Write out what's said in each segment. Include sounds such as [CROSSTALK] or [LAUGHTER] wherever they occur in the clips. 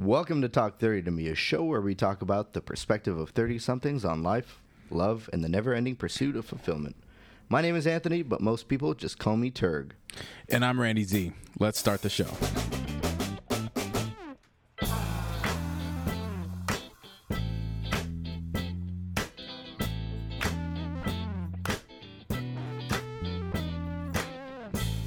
Welcome to Talk 30 to Me, a show where we talk about the perspective of 30 somethings on life, love, and the never ending pursuit of fulfillment. My name is Anthony, but most people just call me Turg. And I'm Randy Z. Let's start the show.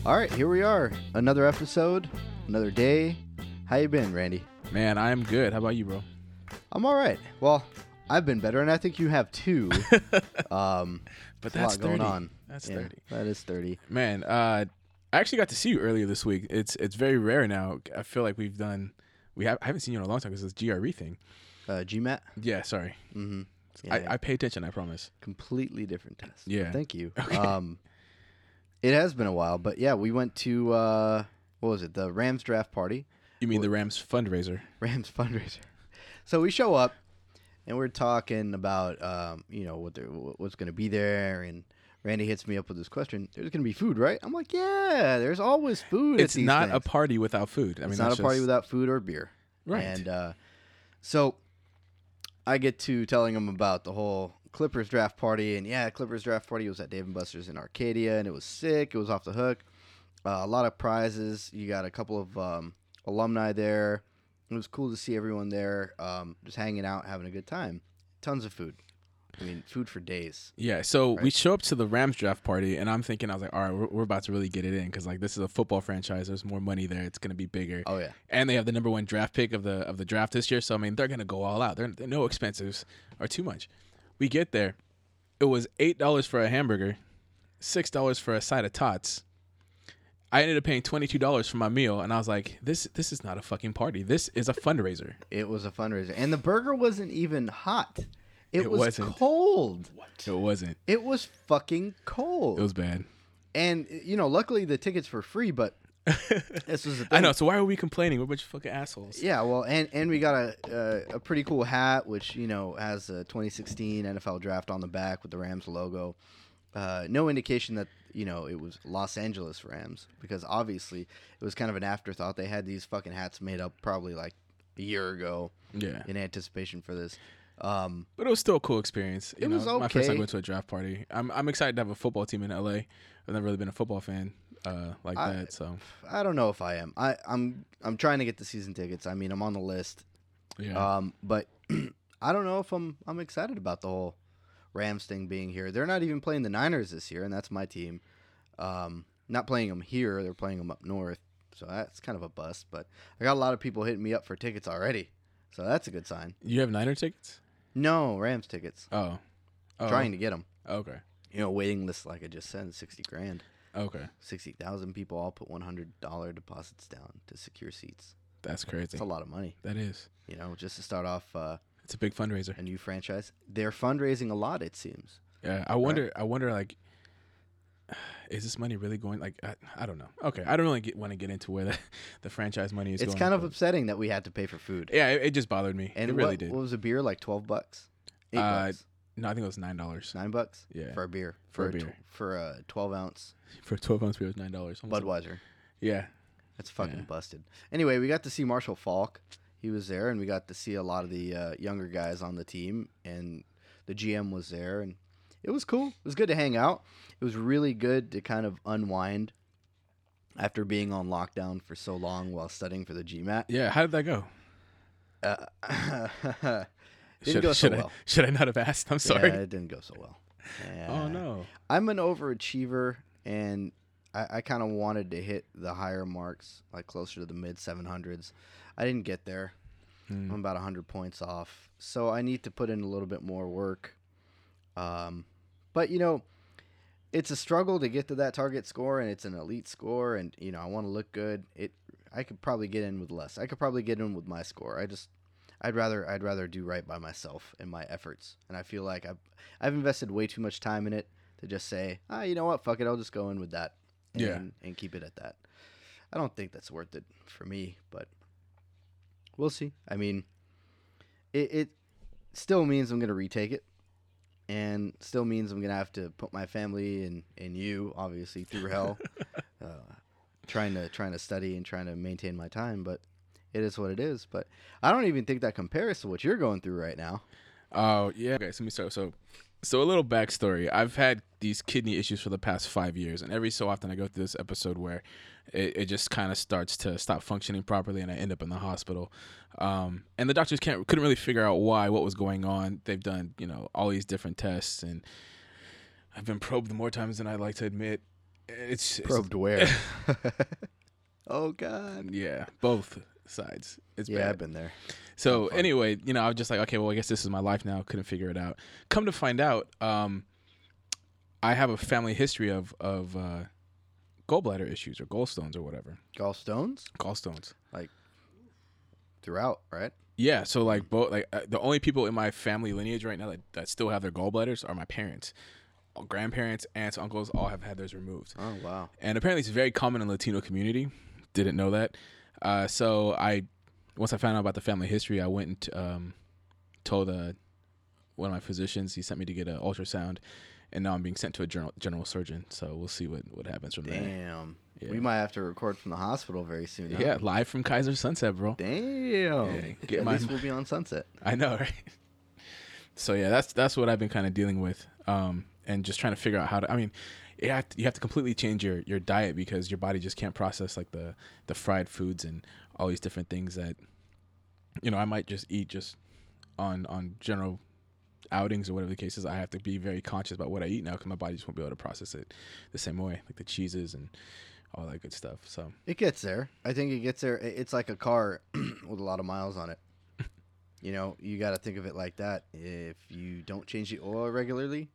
All right, here we are. Another episode, another day. How you been, Randy? Man, I am good. How about you, bro? I'm all right. Well, I've been better, and I think you have too. [LAUGHS] um, But a that's going 30. on. That's Yeah, 30. That is 30. Man, uh, I actually got to see you earlier this week. It's it's very rare now. I feel like we've done we have I haven't seen you in a long time because it's GRE thing. Uh, GMAT. Yeah, sorry. Mm-hmm. I, I pay attention, I promise. completely different test. Yeah. Thank you. [LAUGHS] Okay. Um, it has been a while, but yeah, we went to uh, what was it? The Rams draft party, You mean the Rams fundraiser? Rams fundraiser. So we show up, and we're talking about um, you know what what's going to be there, and Randy hits me up with this question: "There's going to be food, right?" I'm like, "Yeah, there's always food." at It's not a party without food. I mean, it's not a party just- without food or beer. Right. And uh, so I get to telling him about the whole Clippers draft party, and yeah, Clippers draft party was at Dave and Buster's in Arcadia, and it was sick. It was off the hook. Uh, a lot of prizes. You got a couple of um, alumni there. It was cool to see everyone there, um, just hanging out, having a good time. Tons of food. I mean, food for days. Yeah, so we show up to the Rams draft party, and I'm thinking, I was like, all right, we're, we're about to really get it in because like this is a football franchise. There's more money there. It's gonna be bigger, Oh yeah, and they have the number one draft pick of the of the draft this year. So I mean, they're gonna go all out. They're, they're no expensives or too much. We get there, it was eight dollars for a hamburger, six dollars for a side of tots. I ended up paying twenty two dollars for my meal, and I was like, this this is not a fucking party. This is a fundraiser. it was a fundraiser, and the burger wasn't even hot. It, It was wasn't. cold. What? It wasn't. It was fucking cold. It was bad. And you know, luckily the tickets were free, but [LAUGHS] this was. I know. So why are we complaining? We're a bunch of fucking assholes. Yeah, well, and and we got a a, a pretty cool hat, which you know has a 2016 NFL draft on the back with the Rams logo. Uh, no indication that you know it was Los Angeles Rams because obviously it was kind of an afterthought. They had these fucking hats made up probably like a year ago Yeah. in anticipation for this. Um, But it was still a cool experience. You It know, was okay. My first time going to a draft party. I'm I'm excited to have a football team in LA. I've never really been a football fan uh, like I- that. So I don't know if I am. I I'm I'm trying to get the season tickets. I mean, I'm on the list. yeah, Um, but [CLEARS THROAT] I don't know if I'm I'm excited about the whole Rams thing being here. They're not even playing the Niners this year, and that's my team. Um, not playing them here. They're playing them up north, so that's kind of a bust. But I got a lot of people hitting me up for tickets already, so that's a good sign. you have Niner tickets. No Rams tickets. Oh, oh Trying to get them. Okay, You know, waiting list like I just said, sixty grand. okay, Sixty thousand people all put one hundred dollar deposits down to secure seats. that's crazy. It's a lot of money. That is. You know, just to start off uh, It's a big fundraiser. a new franchise. They're fundraising a lot. It seems. Yeah, I wonder. I wonder like. [SIGHS] Is this money really going? Like, I, I don't know. Okay, I don't really get, want to get into where the, [LAUGHS] the franchise money is it's kind of upsetting that we had to pay for food. yeah, it, it just bothered me. And it really what, did. what was a beer like? Twelve bucks, eight Uh, bucks, no, I think it was nine dollars nine bucks. yeah. for a beer. For a a tw- beer. for a twelve ounce [LAUGHS] for a twelve ounce beer. It was nine dollars. Budweiser. Yeah, That's fucking Yeah. busted. Anyway, we got to see Marshall Faulk. He was there, and we got to see a lot of the uh, younger guys on the team, and the GM was there, and it was cool. It was good to hang out. It was really good to kind of unwind after being on lockdown for so long while studying for the GMAT. yeah. How did that go? Uh, [LAUGHS] didn't should, go so should I, well. Should I not have asked? I'm sorry. Yeah, it didn't go so well. [LAUGHS] Oh no. I'm an overachiever, and I, I kind of wanted to hit the higher marks, like closer to the mid 700s. I didn't get there. Hmm. I'm about 100 points off, so I need to put in a little bit more work. Um, but you know, it's a struggle to get to that target score, and it's an elite score, and you know I want to look good. It I could probably get in with less. I could probably get in with my score. I just I'd rather I'd rather do right by myself and my efforts, and I feel like I've I've invested way too much time in it to just say ah you know what fuck it I'll just go in with that and, Yeah. and keep it at that. I don't think that's worth it for me, but we'll see. I mean, it, it still means I'm gonna retake it, and still means I'm gonna have to put my family and and you obviously through hell, [LAUGHS] uh, trying to trying to study and trying to maintain my time. But it is what it is. But I don't even think that compares to what you're going through right now. Oh yeah. Okay, so let me start. So, so a little backstory. I've had these kidney issues for the past five years, and every so often I go through this episode where it, it just kind of starts to stop functioning properly, and I end up in the hospital. Um, and the doctors can't couldn't really figure out why, what was going on. They've done you know all these different tests, and I've been probed more times than I'd like to admit. It's, it's Probed where? [LAUGHS] [LAUGHS] oh God. yeah, both sides. It's Yeah, bad. I've been there. So anyway, you know, I was just like, okay, well, I guess this is my life now. Couldn't figure it out. Come to find out, um, I have a family history of of uh, gallbladder issues or gallstones or whatever. Gallstones Gallstones. Like throughout, right? Yeah. So like both like uh, the only people in my family lineage right now that, that still have their gallbladders are my parents. All grandparents, aunts, uncles, all have had theirs removed. Oh wow. and apparently it's very common in Latino community. Didn't know that. Uh, so I, once I found out about the family history, I went and um, told uh, one of my physicians. He sent me to get an ultrasound, and now I'm being sent to a general general surgeon. So we'll see what what happens from there. Damn. Yeah. We might have to record from the hospital very soon. huh? Yeah, live from Kaiser Sunset, bro. Damn. Yeah, get At my- least we'll [LAUGHS] be on Sunset. I know, right? [LAUGHS] So yeah, that's that's what I've been kind of dealing with, um, and just trying to figure out how to. I mean, you have to, you have to completely change your, your diet because your body just can't process like the the fried foods and all these different things that, you know, I might just eat just on on general outings or whatever the case is. I have to be very conscious about what I eat now because my body just won't be able to process it the same way, like the cheeses and all that good stuff. So It gets there. I think it gets there. It's like a car [CLEARS THROAT] with a lot of miles on it. [LAUGHS] You know, you got to think of it like that. If you don't change the oil regularly,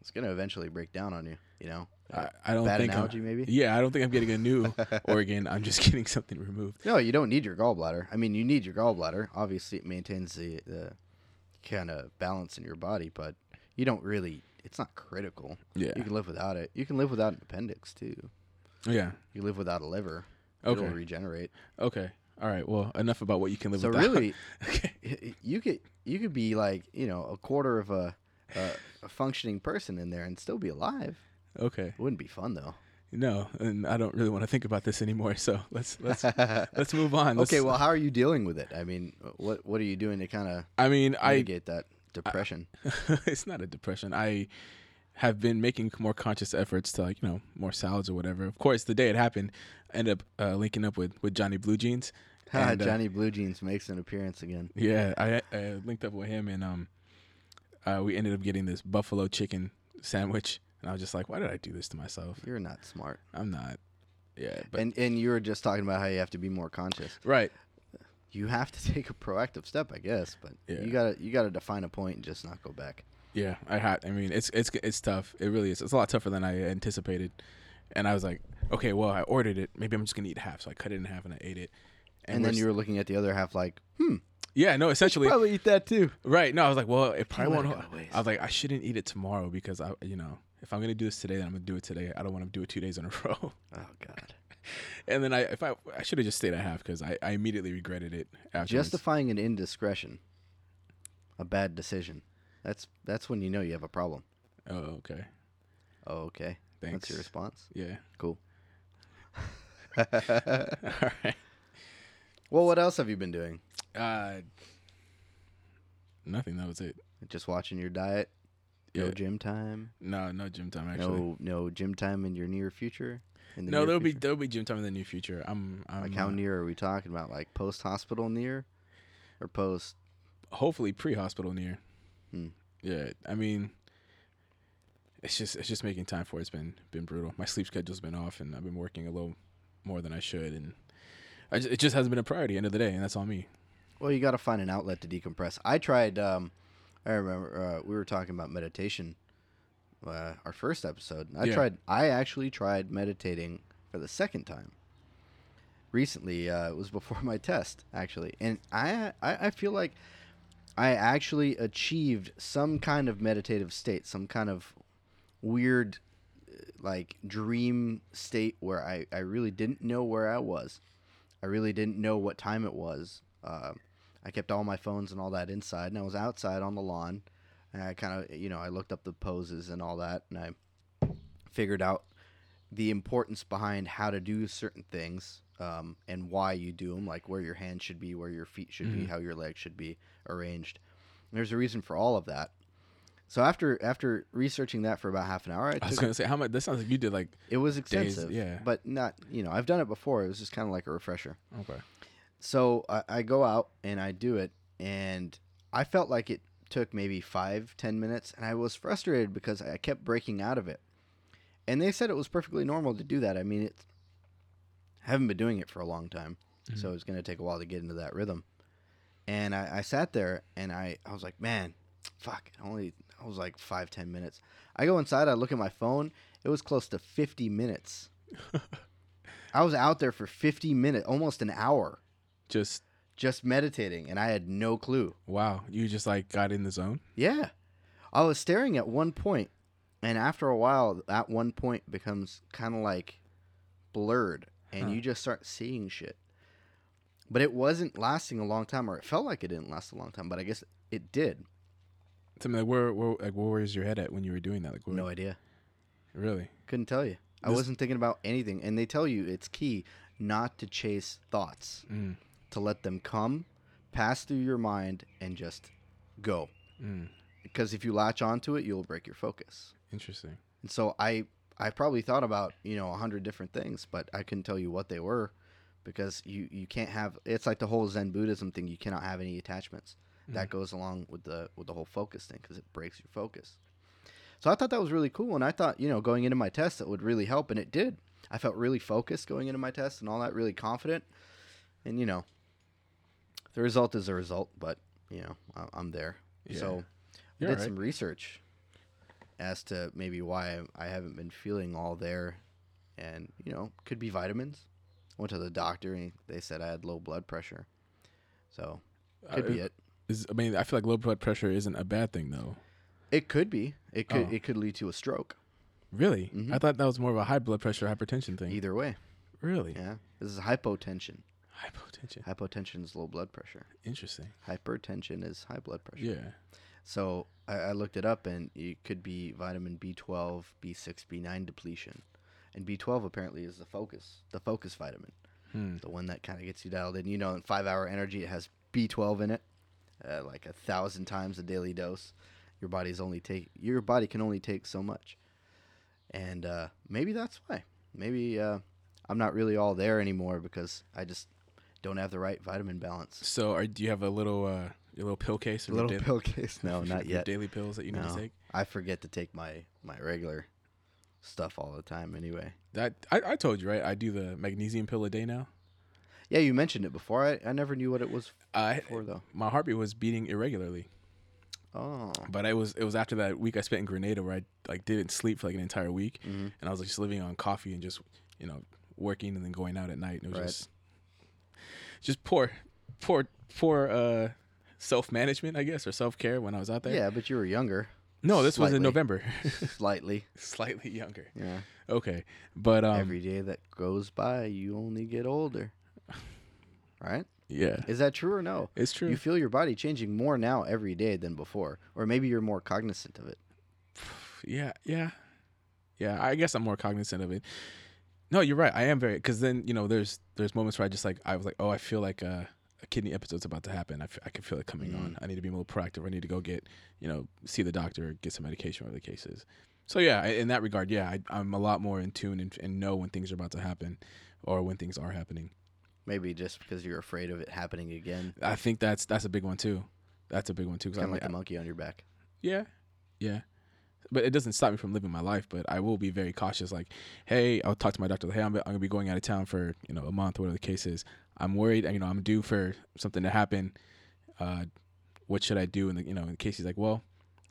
it's gonna eventually break down on you. You know, I, I don't bad think I'm- analogy, maybe. yeah, I don't think I'm getting a new [LAUGHS] organ. I'm just getting something removed. No, you don't need your gallbladder. I mean, you need your gallbladder. Obviously, it maintains the, the kind of balance in your body, but you don't really. It's not critical. Yeah, You can live without it. You can live without an appendix too. Oh, yeah. You live without a liver. Okay. It'll regenerate. Okay. All right. Well, enough about what you can live So without. really, [LAUGHS] okay. [LAUGHS] you could you could be like you know a quarter of a, a, a functioning person in there and still be alive. Okay. It wouldn't be fun though. No, and I don't really want to think about this anymore. So let's let's [LAUGHS] let's move on. Let's, okay, well, how are you dealing with it? I mean, what what are you doing to kind of I mean, I mitigate that depression? [LAUGHS] it's not a depression. I have been making more conscious efforts to like you know more salads or whatever. Of course, the day it happened, I ended up uh, linking up with with Johnny Blue Jeans. and, uh, Johnny Blue Jeans makes an appearance again. Yeah, I, I linked up with him and um, uh, we ended up getting this buffalo chicken sandwich, and I was just like, why did I do this to myself? You're not smart. I'm not. Yeah, but and and you were just talking about how you have to be more conscious. right. You have to [LAUGHS] take a proactive step, I guess, but Yeah. you gotta you gotta define a point and just not go back. Yeah, I had. I mean, it's it's it's tough. It really is. It's a lot tougher than I anticipated. And I was like, okay, well, I ordered it. Maybe I'm just gonna eat half. So I cut it in half and I ate it. And, we're then you were looking at the other half like, hmm, yeah, no, essentially, probably eat that too. right. No, I was like, well, it probably won't. it go to waste. I was like, I shouldn't eat it tomorrow because I, you know, if I'm gonna do this today, then I'm gonna do it today. I don't want to do it two days in a [LAUGHS] row. Oh God. and then I, if I, I should have just stayed at half because I, I immediately regretted it. Afterwards. Justifying an indiscretion, a bad decision. That's that's when you know you have a problem. Oh, okay. Oh, okay. Thanks. That's your response. Yeah. Cool. [LAUGHS] All right. well, what else have you been doing? Uh, nothing. That was it. Just watching your diet. No Yeah. gym time. No, no gym time actually. No, no gym time in your near future. In the No, there'll be there'll be gym time in the near future. I'm, I'm like how uh, near are we talking about? Like post hospital near, or post? hopefully pre-hospital near. Hmm. Yeah, I mean, it's just it's just making time for it. It's been been brutal. My sleep schedule's been off, and I've been working a little more than I should, and I just, it just hasn't been a priority. End of the day, and that's on me. Well, you got to find an outlet to decompress. I tried. Um, I remember uh, we were talking about meditation. Uh, our first episode. I Yeah. tried. I actually tried meditating for the second time. Recently, uh, it was before [LAUGHS] my test, actually, and I, I I feel like I actually achieved some kind of meditative state, some kind of weird, uh, like dream state where I I really didn't know where I was. I really didn't know what time it was. Uh, I kept all my phones and all that inside, and I was outside on the lawn. And I kind of, you know, I looked up the poses and all that, and I figured out the importance behind how to do certain things. um, and why you do them, like where your hands should be, where your feet should be, Mhm. how your legs should be arranged. There's a reason for all of that. So after after researching that for about half an hour, I I was gonna say how much. This sounds like you did like it was days, extensive, yeah. but not you know I've done it before. It was just kind of like a refresher. okay. So I, I go out and I do it, and I felt like it took maybe five, ten minutes, and I was frustrated because I kept breaking out of it. And they said it was perfectly normal to do that. I mean, it. I haven't been doing it for a long time, so Mhm. it's going to take a while to get into that rhythm. And I, I sat there and I, I was like, man, fuck, it only I was like five, ten minutes. I go inside, I look at my phone, it was close to fifty minutes. [LAUGHS] I was out there for fifty minutes, almost an hour Just just meditating and I had no clue. wow. You just like got in the zone. Yeah. I was staring at one point and after a while that one point becomes kind of like blurred and Huh. you just start seeing shit. But it wasn't lasting a long time or it felt like it didn't last a long time, but I guess it did. Tell me like where, where like where was your head at when you were doing that? Like where, No idea. really. Couldn't tell you. I This- wasn't thinking about anything and they tell you it's key not to chase thoughts, Mm, to let them come, pass through your mind and just go. mm, Because if you latch onto it, you'll break your focus. interesting. And so I I probably thought about, you know, a hundred different things, but I couldn't tell you what they were because you, you can't have it's like the whole Zen Buddhism thing, you cannot have any attachments. That Mm. goes along with the with the whole focus thing because it breaks your focus. So I thought that was really cool and I thought, you know, going into my test it would really help and it did. I felt really focused going into my test and all that, really confident. And you know, the result is a result, but you know, I- I'm there. Yeah. So I You're did some research as to maybe why I haven't been feeling all there, and you know, could be vitamins. Went to the doctor and they said I had low blood pressure, so could Uh, be it. Is, I mean, I feel like low blood pressure isn't a bad thing though. It could be. It could. Oh. It could lead to a stroke. Really? Mhm. I thought that was more of a high blood pressure hypertension thing. Either way, Really? yeah. This is hypotension. Hypotension. Hypotension is low blood pressure. Interesting. Hypertension is high blood pressure. Yeah. So I, I looked it up, and it could be vitamin B12, B6, B9 depletion, and B12 apparently is the focus, the focus vitamin. Hmm. the one that kind of gets you dialed in. You know, in five hour energy, it has B12 in it, uh, like a thousand times the daily dose. Your body's only take your body can only take so much, and uh, maybe that's why. Maybe uh, I'm not really all there anymore because I just don't have the right vitamin balance. So, are, do you have a little uh, your little pill case? A little daily- pill case? No, [LAUGHS] not yet. Daily pills that you need to take. I forget to take my my regular stuff all the time. Anyway, That I, I told you right. I do the magnesium pill a day now. yeah, you mentioned it before. I, I never knew what it was I for though. my heartbeat was beating irregularly, Oh, but it was it was after that week I spent in Grenada where I like didn't sleep for like an entire week, hmm and I was like just living on coffee and just you know working and then going out at night. And it was Right. just just poor, poor, poor uh, self management, I guess, or self care when I was out there. yeah, but you were younger, No, this was in November. [LAUGHS] [LAUGHS] slightly. Slightly younger. Yeah. Okay, but um, Every day that goes by, you only get older. Right? yeah, Is that true or no? it's true. You feel your body changing more now every day than before, or maybe you're more cognizant of it. [SIGHS] yeah, yeah, yeah. I guess I'm more cognizant of it. No, you're right. I am very because then you know there's there's moments where I just like I was like oh I feel like a, a kidney episode's about to happen. I, f- I can feel it coming on. Mm. I need to be more proactive. I need to go get you know see the doctor, get some medication, whatever the case is. So yeah, I- in that regard, yeah, I, I'm a lot more in tune and, and know when things are about to happen, or when things are happening. Maybe just because you're afraid of it happening again, I think that's that's a big one too. That's a big one too. kind of like like, a monkey on your back. Yeah, yeah. But it doesn't stop me from living my life. But I will be very cautious. Like, hey, I'll talk to my doctor. Like, hey, I'm, I'm gonna be going out of town for you know a month, whatever the case is. I'm worried. You know, I'm due for something to happen. Uh, what should I do? And you know, in case he's like, well,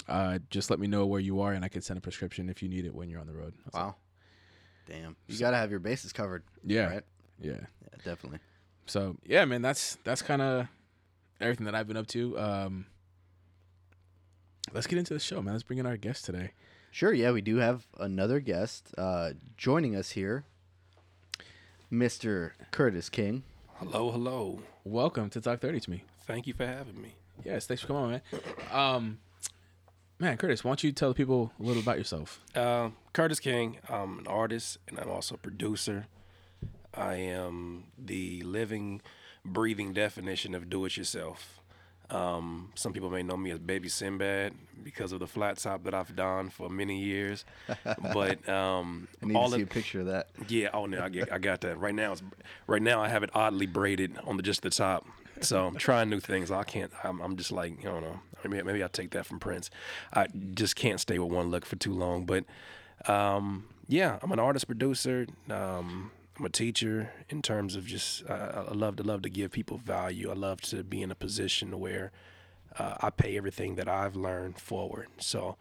uh, just let me know where you are, and I can send a prescription if you need it when you're on the road. Was like, Wow. Damn. You got to have your bases covered. yeah, Right? yeah. Yeah, definitely. So yeah, man, that's that's kind of everything that I've been up to. Um, let's get into the show, man. Let's bring in our guest today. Sure. Yeah, we do have another guest uh, joining us here, Mr. Curtis King. Hello, hello. Welcome to Talk Thirty to me. Thank you for having me. Yes, thanks for coming on, man. Um, man, Curtis, why don't you tell the people a little about yourself? Uh, Curtis King. I'm an artist and I'm also a producer. I am the living, breathing definition of do it yourself. Um, some people may know me as Baby Sinbad because of the flat top that I've donned for many years. but [LAUGHS] um, I need all to see of- a picture of that. yeah, oh no, I, get, I got that. Right now, it's, right now I have it oddly braided on the just the top. So I'm [LAUGHS] trying new things. I can't. I'm, I'm just like I don't know. Maybe maybe I'll take that from Prince. I just can't stay with one look for too long. But um, yeah, I'm an artist producer. Um, I'm a teacher in terms of just uh, I love to love to give people value. I love to be in a position where uh, I pay everything that I've learned forward. So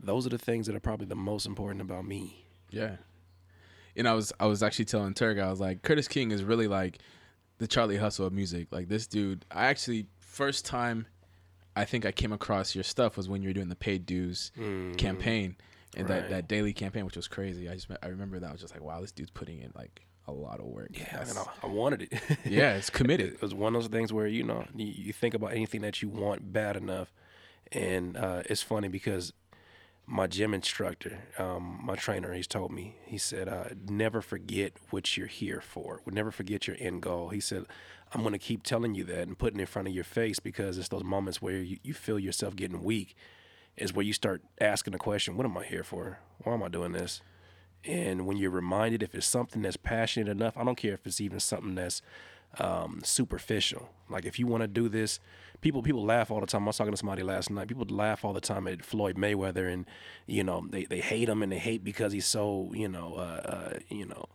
those are the things that are probably the most important about me. Yeah. And I was I was actually telling Turk, I was like, Curtis King is really like the Charlie Hustle of music. Like this dude I actually first time I think I came across your stuff was when you were doing the paid dues campaign and that, Right. that daily campaign, which was crazy. I just I remember that I was just like, wow, this dude's putting in like a lot of work. Yeah, That's- and I, I wanted it. [LAUGHS] yeah, it's committed. it was one of those things where you know you, you think about anything that you want bad enough, and uh, it's funny because my gym instructor, um, my trainer, he's told me he said, uh, never forget what you're here for. Never forget your end goal. He said, I'm gonna keep telling you that and putting it in front of your face because it's those moments where you, you feel yourself getting weak, is where you start asking the question, what am I here for? Why am I doing this? And when you're reminded, if it's something that's passionate enough, I don't care if it's even something that's um, superficial. Like if you want to do this, people people laugh all the time. I was talking to somebody last night. People laugh all the time at Floyd Mayweather, and you know they, they hate him and they hate because he's so you know uh, uh, you know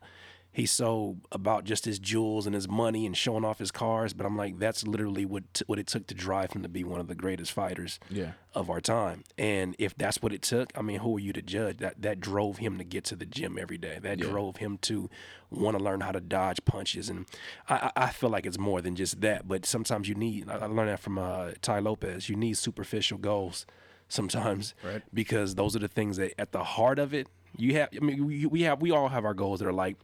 he's so about just his jewels and his money and showing off his cars. But I'm like, that's literally what t- what it took to drive him to be one of the greatest fighters Yeah. of our time. And if that's what it took, I mean, who are you to judge? That that drove him to get to the gym every day. That Yeah. drove him to want to learn how to dodge punches. And I, I I feel like it's more than just that. But sometimes you need. I I learned that from uh, Tai Lopez. You need superficial goals sometimes, Right. Because those are the things that at the heart of it. You have, I mean, we, we have, we all have our goals that are like,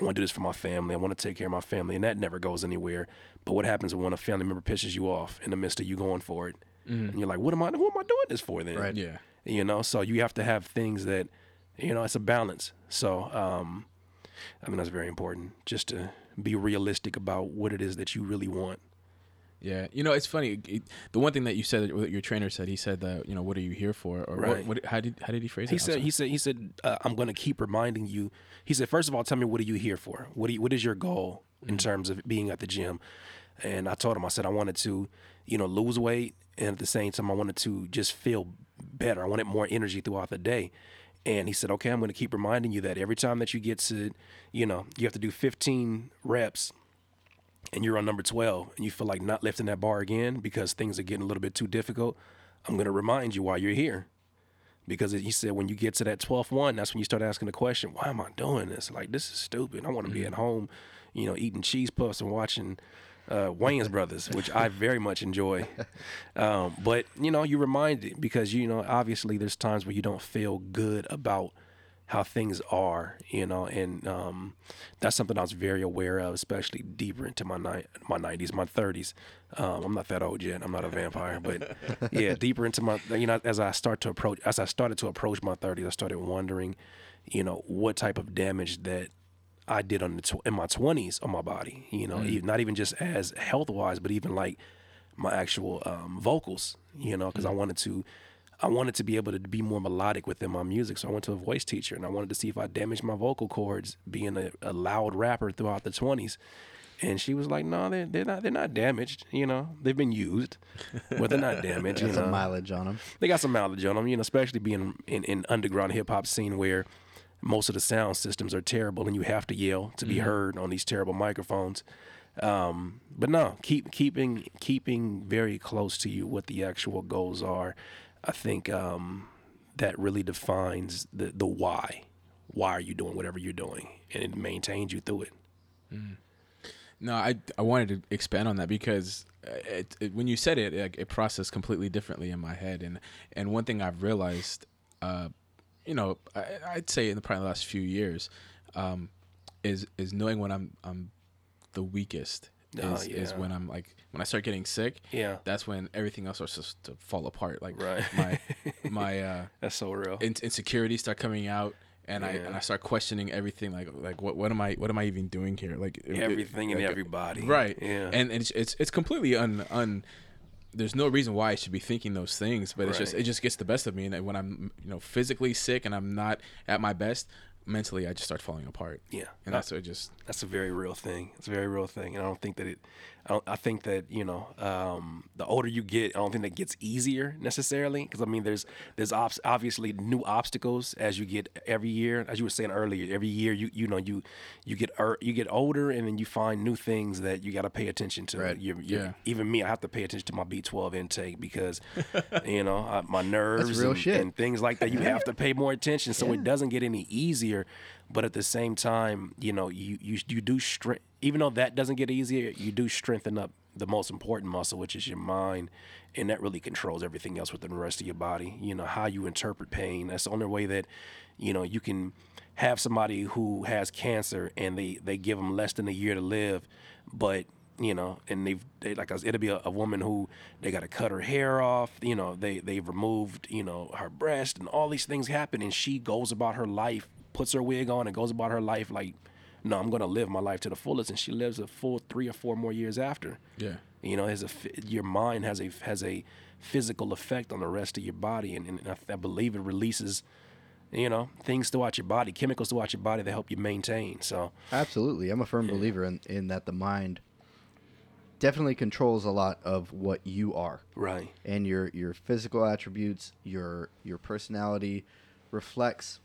I want to do this for my family. I want to take care of my family, and that never goes anywhere. But what happens when a family member pisses you off in the midst of you going for it, and you're like, what am I, who am I doing this for then? Right. Yeah. you know so you have to have things that you know it's a balance so um i mean that's very important just to be realistic about what it is that you really want Yeah, you know it's funny. It, the one thing that you said, your trainer said, he said that you know, what are you here for, or Right. what, what? How did how did he phrase he it? Said he said he said uh, i'm going to keep reminding you he said first of all tell me what are you here for what you, what is your goal in terms of being at the gym and i told him i said i wanted to you know lose weight and at the same time i wanted to just feel better i wanted more energy throughout the day and he said okay i'm going to keep reminding you that every time that you get to you know you have to do 15 reps and you're on number 12 and you feel like not lifting that bar again because things are getting a little bit too difficult i'm going to remind you why you're here. Because he said when you get to that 12th one that's when you start asking the question why am i doing this? Like this is stupid. I want to be at home you know eating cheese puffs and watching uh, Wayans Brothers, which I [LAUGHS] very much enjoy. Um, but you know, you reminded because you know, obviously, there's times where you don't feel good about how things are, you know, and um, that's something I was very aware of, especially deeper into my ni- my 90s, my 30s. Um, I'm not that old yet. I'm not a vampire, but [LAUGHS] yeah, deeper into my, you know, as I start to approach, as I started to approach my 30s, I started wondering, you know, what type of damage that I did on the tw- in my 20s on my body, you know, e- not even just as health wise, but even like my actual um, vocals, you know, because I wanted to, I wanted to be able to be more melodic within my music. So I went to a voice teacher and I wanted to see if I damaged my vocal cords being a, a loud rapper throughout the 20s. And she was like, "No, they're, they're not. They're not damaged. You know, they've been used, but they're not [LAUGHS] damaged. you Got some know? mileage on them. they got some mileage on them, you know, especially being in, in underground hip hop scene where most of the sound systems are terrible and you have to yell to be heard on these terrible microphones. Um, but no, keep keeping keeping very close to you what the actual goals are. I think um, that really defines the the why. Why are you doing whatever you're doing, and it maintains you through it. No, I I wanted to expand on that because uh, it, it, when you said it, it, it processed completely differently in my head, and and one thing I've realized, uh, you know, I, I'd say in the probably the last few years, um, is is knowing when I'm I'm the weakest Oh, is, is yeah. when I'm like when I start getting sick. Yeah, That's when everything else starts to, to fall apart. Like Right. my [LAUGHS] my uh, that's so real. in- insecurities start coming out and I and I start questioning everything. Like like what what am I what am I even doing here? Like it- it- Everything and like, everybody. right? Yeah. and it's it's it's completely un un. There's no reason why I should be thinking those things, but it's just it just gets the best of me, and when I'm you know physically sick and I'm not at my best, mentally I just start falling apart, yeah. and uh, that's what just That's a very real thing. It's a very real thing, and I don't think that it. I, I think that you know, um, the older you get, I don't think that gets easier necessarily. Because I mean, there's there's obs- obviously new obstacles as you get every year. As you were saying earlier, every year you you know you you get er, you get older, and then you find new things that you got to pay attention to. Right. You're, you're- Yeah. Even me, I have to pay attention to my B12 intake because [LAUGHS] you know I, my nerves and, and things like that. You have to pay more attention, so it [LAUGHS] doesn't get any easier. But at the same time, you know, you you you do strength. Even though that doesn't get easier, you do strengthen up the most important muscle, which is your mind, and that really controls everything else within the rest of your body. You know how you interpret pain. That's the only way that, you know, you can have somebody who has cancer and they they give them less than a year to live, but you know, and they've they like I it'll be a, a woman who they got to cut her hair off. You know, they they've removed you know her breast and all these things happen, and she goes about her life, puts her wig on, and goes about her life like, no, I'm gonna live my life to the fullest, and she lives a full three or four more years after. yeah. You know, has a your mind has a has a physical effect on the rest of your body, and, and I, I believe it releases. You know, things throughout your body, chemicals throughout your body that help you maintain. So, Absolutely. I'm a firm believer in, in that the mind definitely controls a lot of what you are. right, And your your physical attributes, your your personality reflects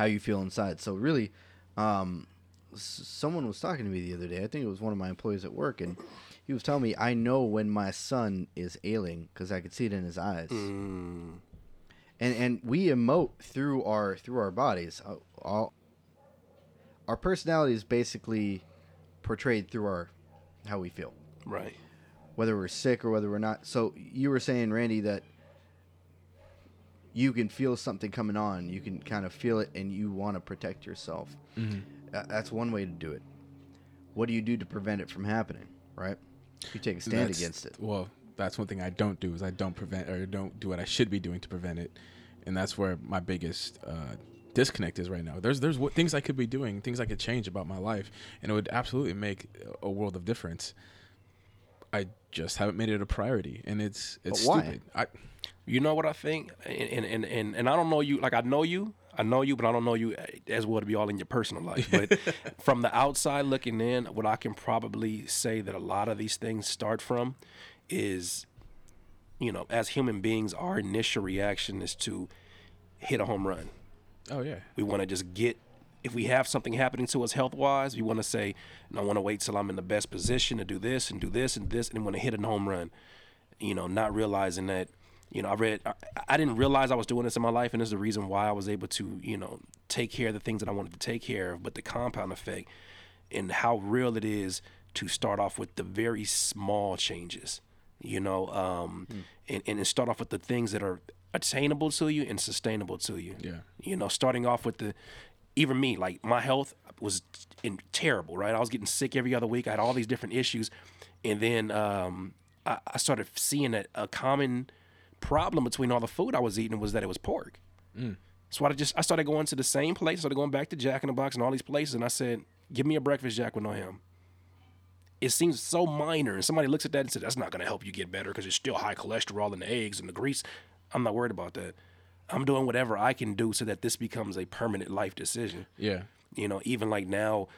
how you feel inside. So really, um, s- someone was talking to me the other day. I think it was one of my employees at work, and he was telling me, "I know when my son is ailing because I could see it in his eyes." Mm. And and we emote through our through our bodies. Uh, All our personality is basically portrayed through our how we feel, right, whether we're sick or whether we're not. So you were saying, Randy, that you can feel something coming on. You can kind of feel it, and you want to protect yourself. Tha- That's one way to do it. What do you do to prevent it from happening? Right? You take a stand That's- against it. Well, that's one thing I don't do is I don't prevent or don't do what I should be doing to prevent it, and that's where my biggest uh, disconnect is right now. There's there's w- things I could be doing, things I could change about my life, and it would absolutely make a world of difference. I just haven't made it a priority, and it's it's stupid. I, You know what I think, and and and and I don't know you. Like I know you, I know you, but I don't know you as well to be all in your personal life. But [LAUGHS] from the outside looking in, what I can probably say that a lot of these things start from is, you know, as human beings, our initial reaction is to hit a home run. oh yeah, We want to just get. If we have something happening to us health wise, we want to say, "No, I want to wait till I'm in the best position to do this and do this and this, and want to hit a home run." You know, not realizing that, you know, I read, I, I didn't realize I was doing this in my life, and this is the reason why I was able to, you know, take care of the things that I wanted to take care of. But the compound effect and how real it is to start off with the very small changes, you know, um, and, and start off with the things that are attainable to you and sustainable to you. Yeah. You know, starting off with the, even me, like my health was in terrible, right? I was getting sick every other week. I had all these different issues. And then um, I, I started seeing that a common problem between all the food I was eating was that it was pork. Mm. So I just I started going to the same place. I started going back to Jack in the Box and all these places, and I said, "Give me a breakfast Jack with no ham." It seems so minor, and somebody looks at that and says, "That's not going to help you get better because it's still high cholesterol in the eggs and the grease." I'm not worried about that. I'm doing whatever I can do so that this becomes a permanent life decision. yeah, You know, even like now,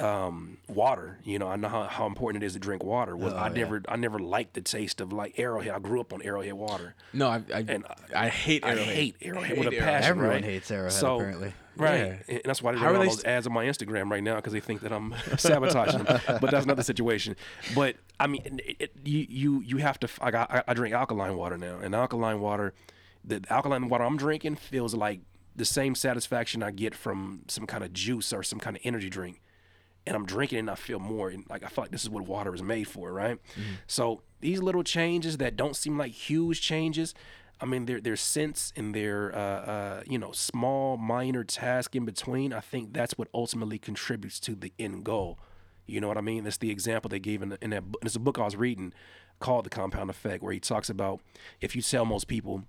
um, water. You know, I know how, how important it is to drink water. Well, I yeah. never, I never liked the taste of like Arrowhead. I grew up on Arrowhead water. no, I I, And I hate I Arrowhead. hate Arrowhead I with a passion. Everyone right? hates Arrowhead, So- apparently. Right, Yeah. and that's why they're doing all those st- ads on my Instagram right now because they think that I'm [LAUGHS] sabotaging them. But that's another situation. But I mean, it, it, you you you have to. I, got, I, I drink alkaline water now, and alkaline water, the alkaline water I'm drinking feels like the same satisfaction I get from some kind of juice or some kind of energy drink. And I'm drinking and I feel more and like I feel like this is what water is made for, right? So these little changes that don't seem like huge changes, I mean, their their sense and their uh, uh, you know small minor task in between. I think that's what ultimately contributes to the end goal. You know what I mean? That's the example they gave in, the, in that. It's a book I was reading called The Compound Effect, where he talks about if you tell most people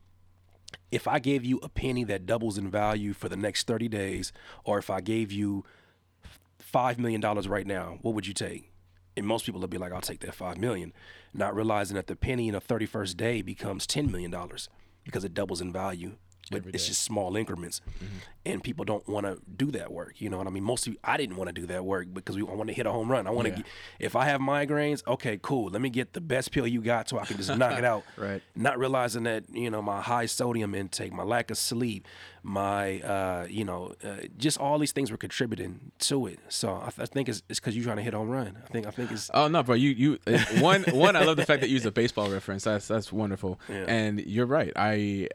if I gave you a penny that doubles in value for the next 30 days, or if I gave you $5 million right now, what would you take? And most people would be like, I'll take that 5 million, not realizing that the penny in a 31st day becomes $10 million because it doubles in value. But it's just small increments, and people don't want to do that work. You know what I mean? Mostly, I didn't want to do that work because we, I want to hit a home run. I want to. Yeah. If I have migraines, okay, cool. Let me get the best pill you got so I can just knock it out. [LAUGHS] Right. Not realizing that you know my high sodium intake, my lack of sleep, my uh, you know uh, just all these things were contributing to it. So I, th- I think it's because you're trying to hit a home run. I think I think it's Oh no, bro! You you uh, one one. I love the fact that you use a baseball reference. That's that's wonderful. Yeah. And you're right. I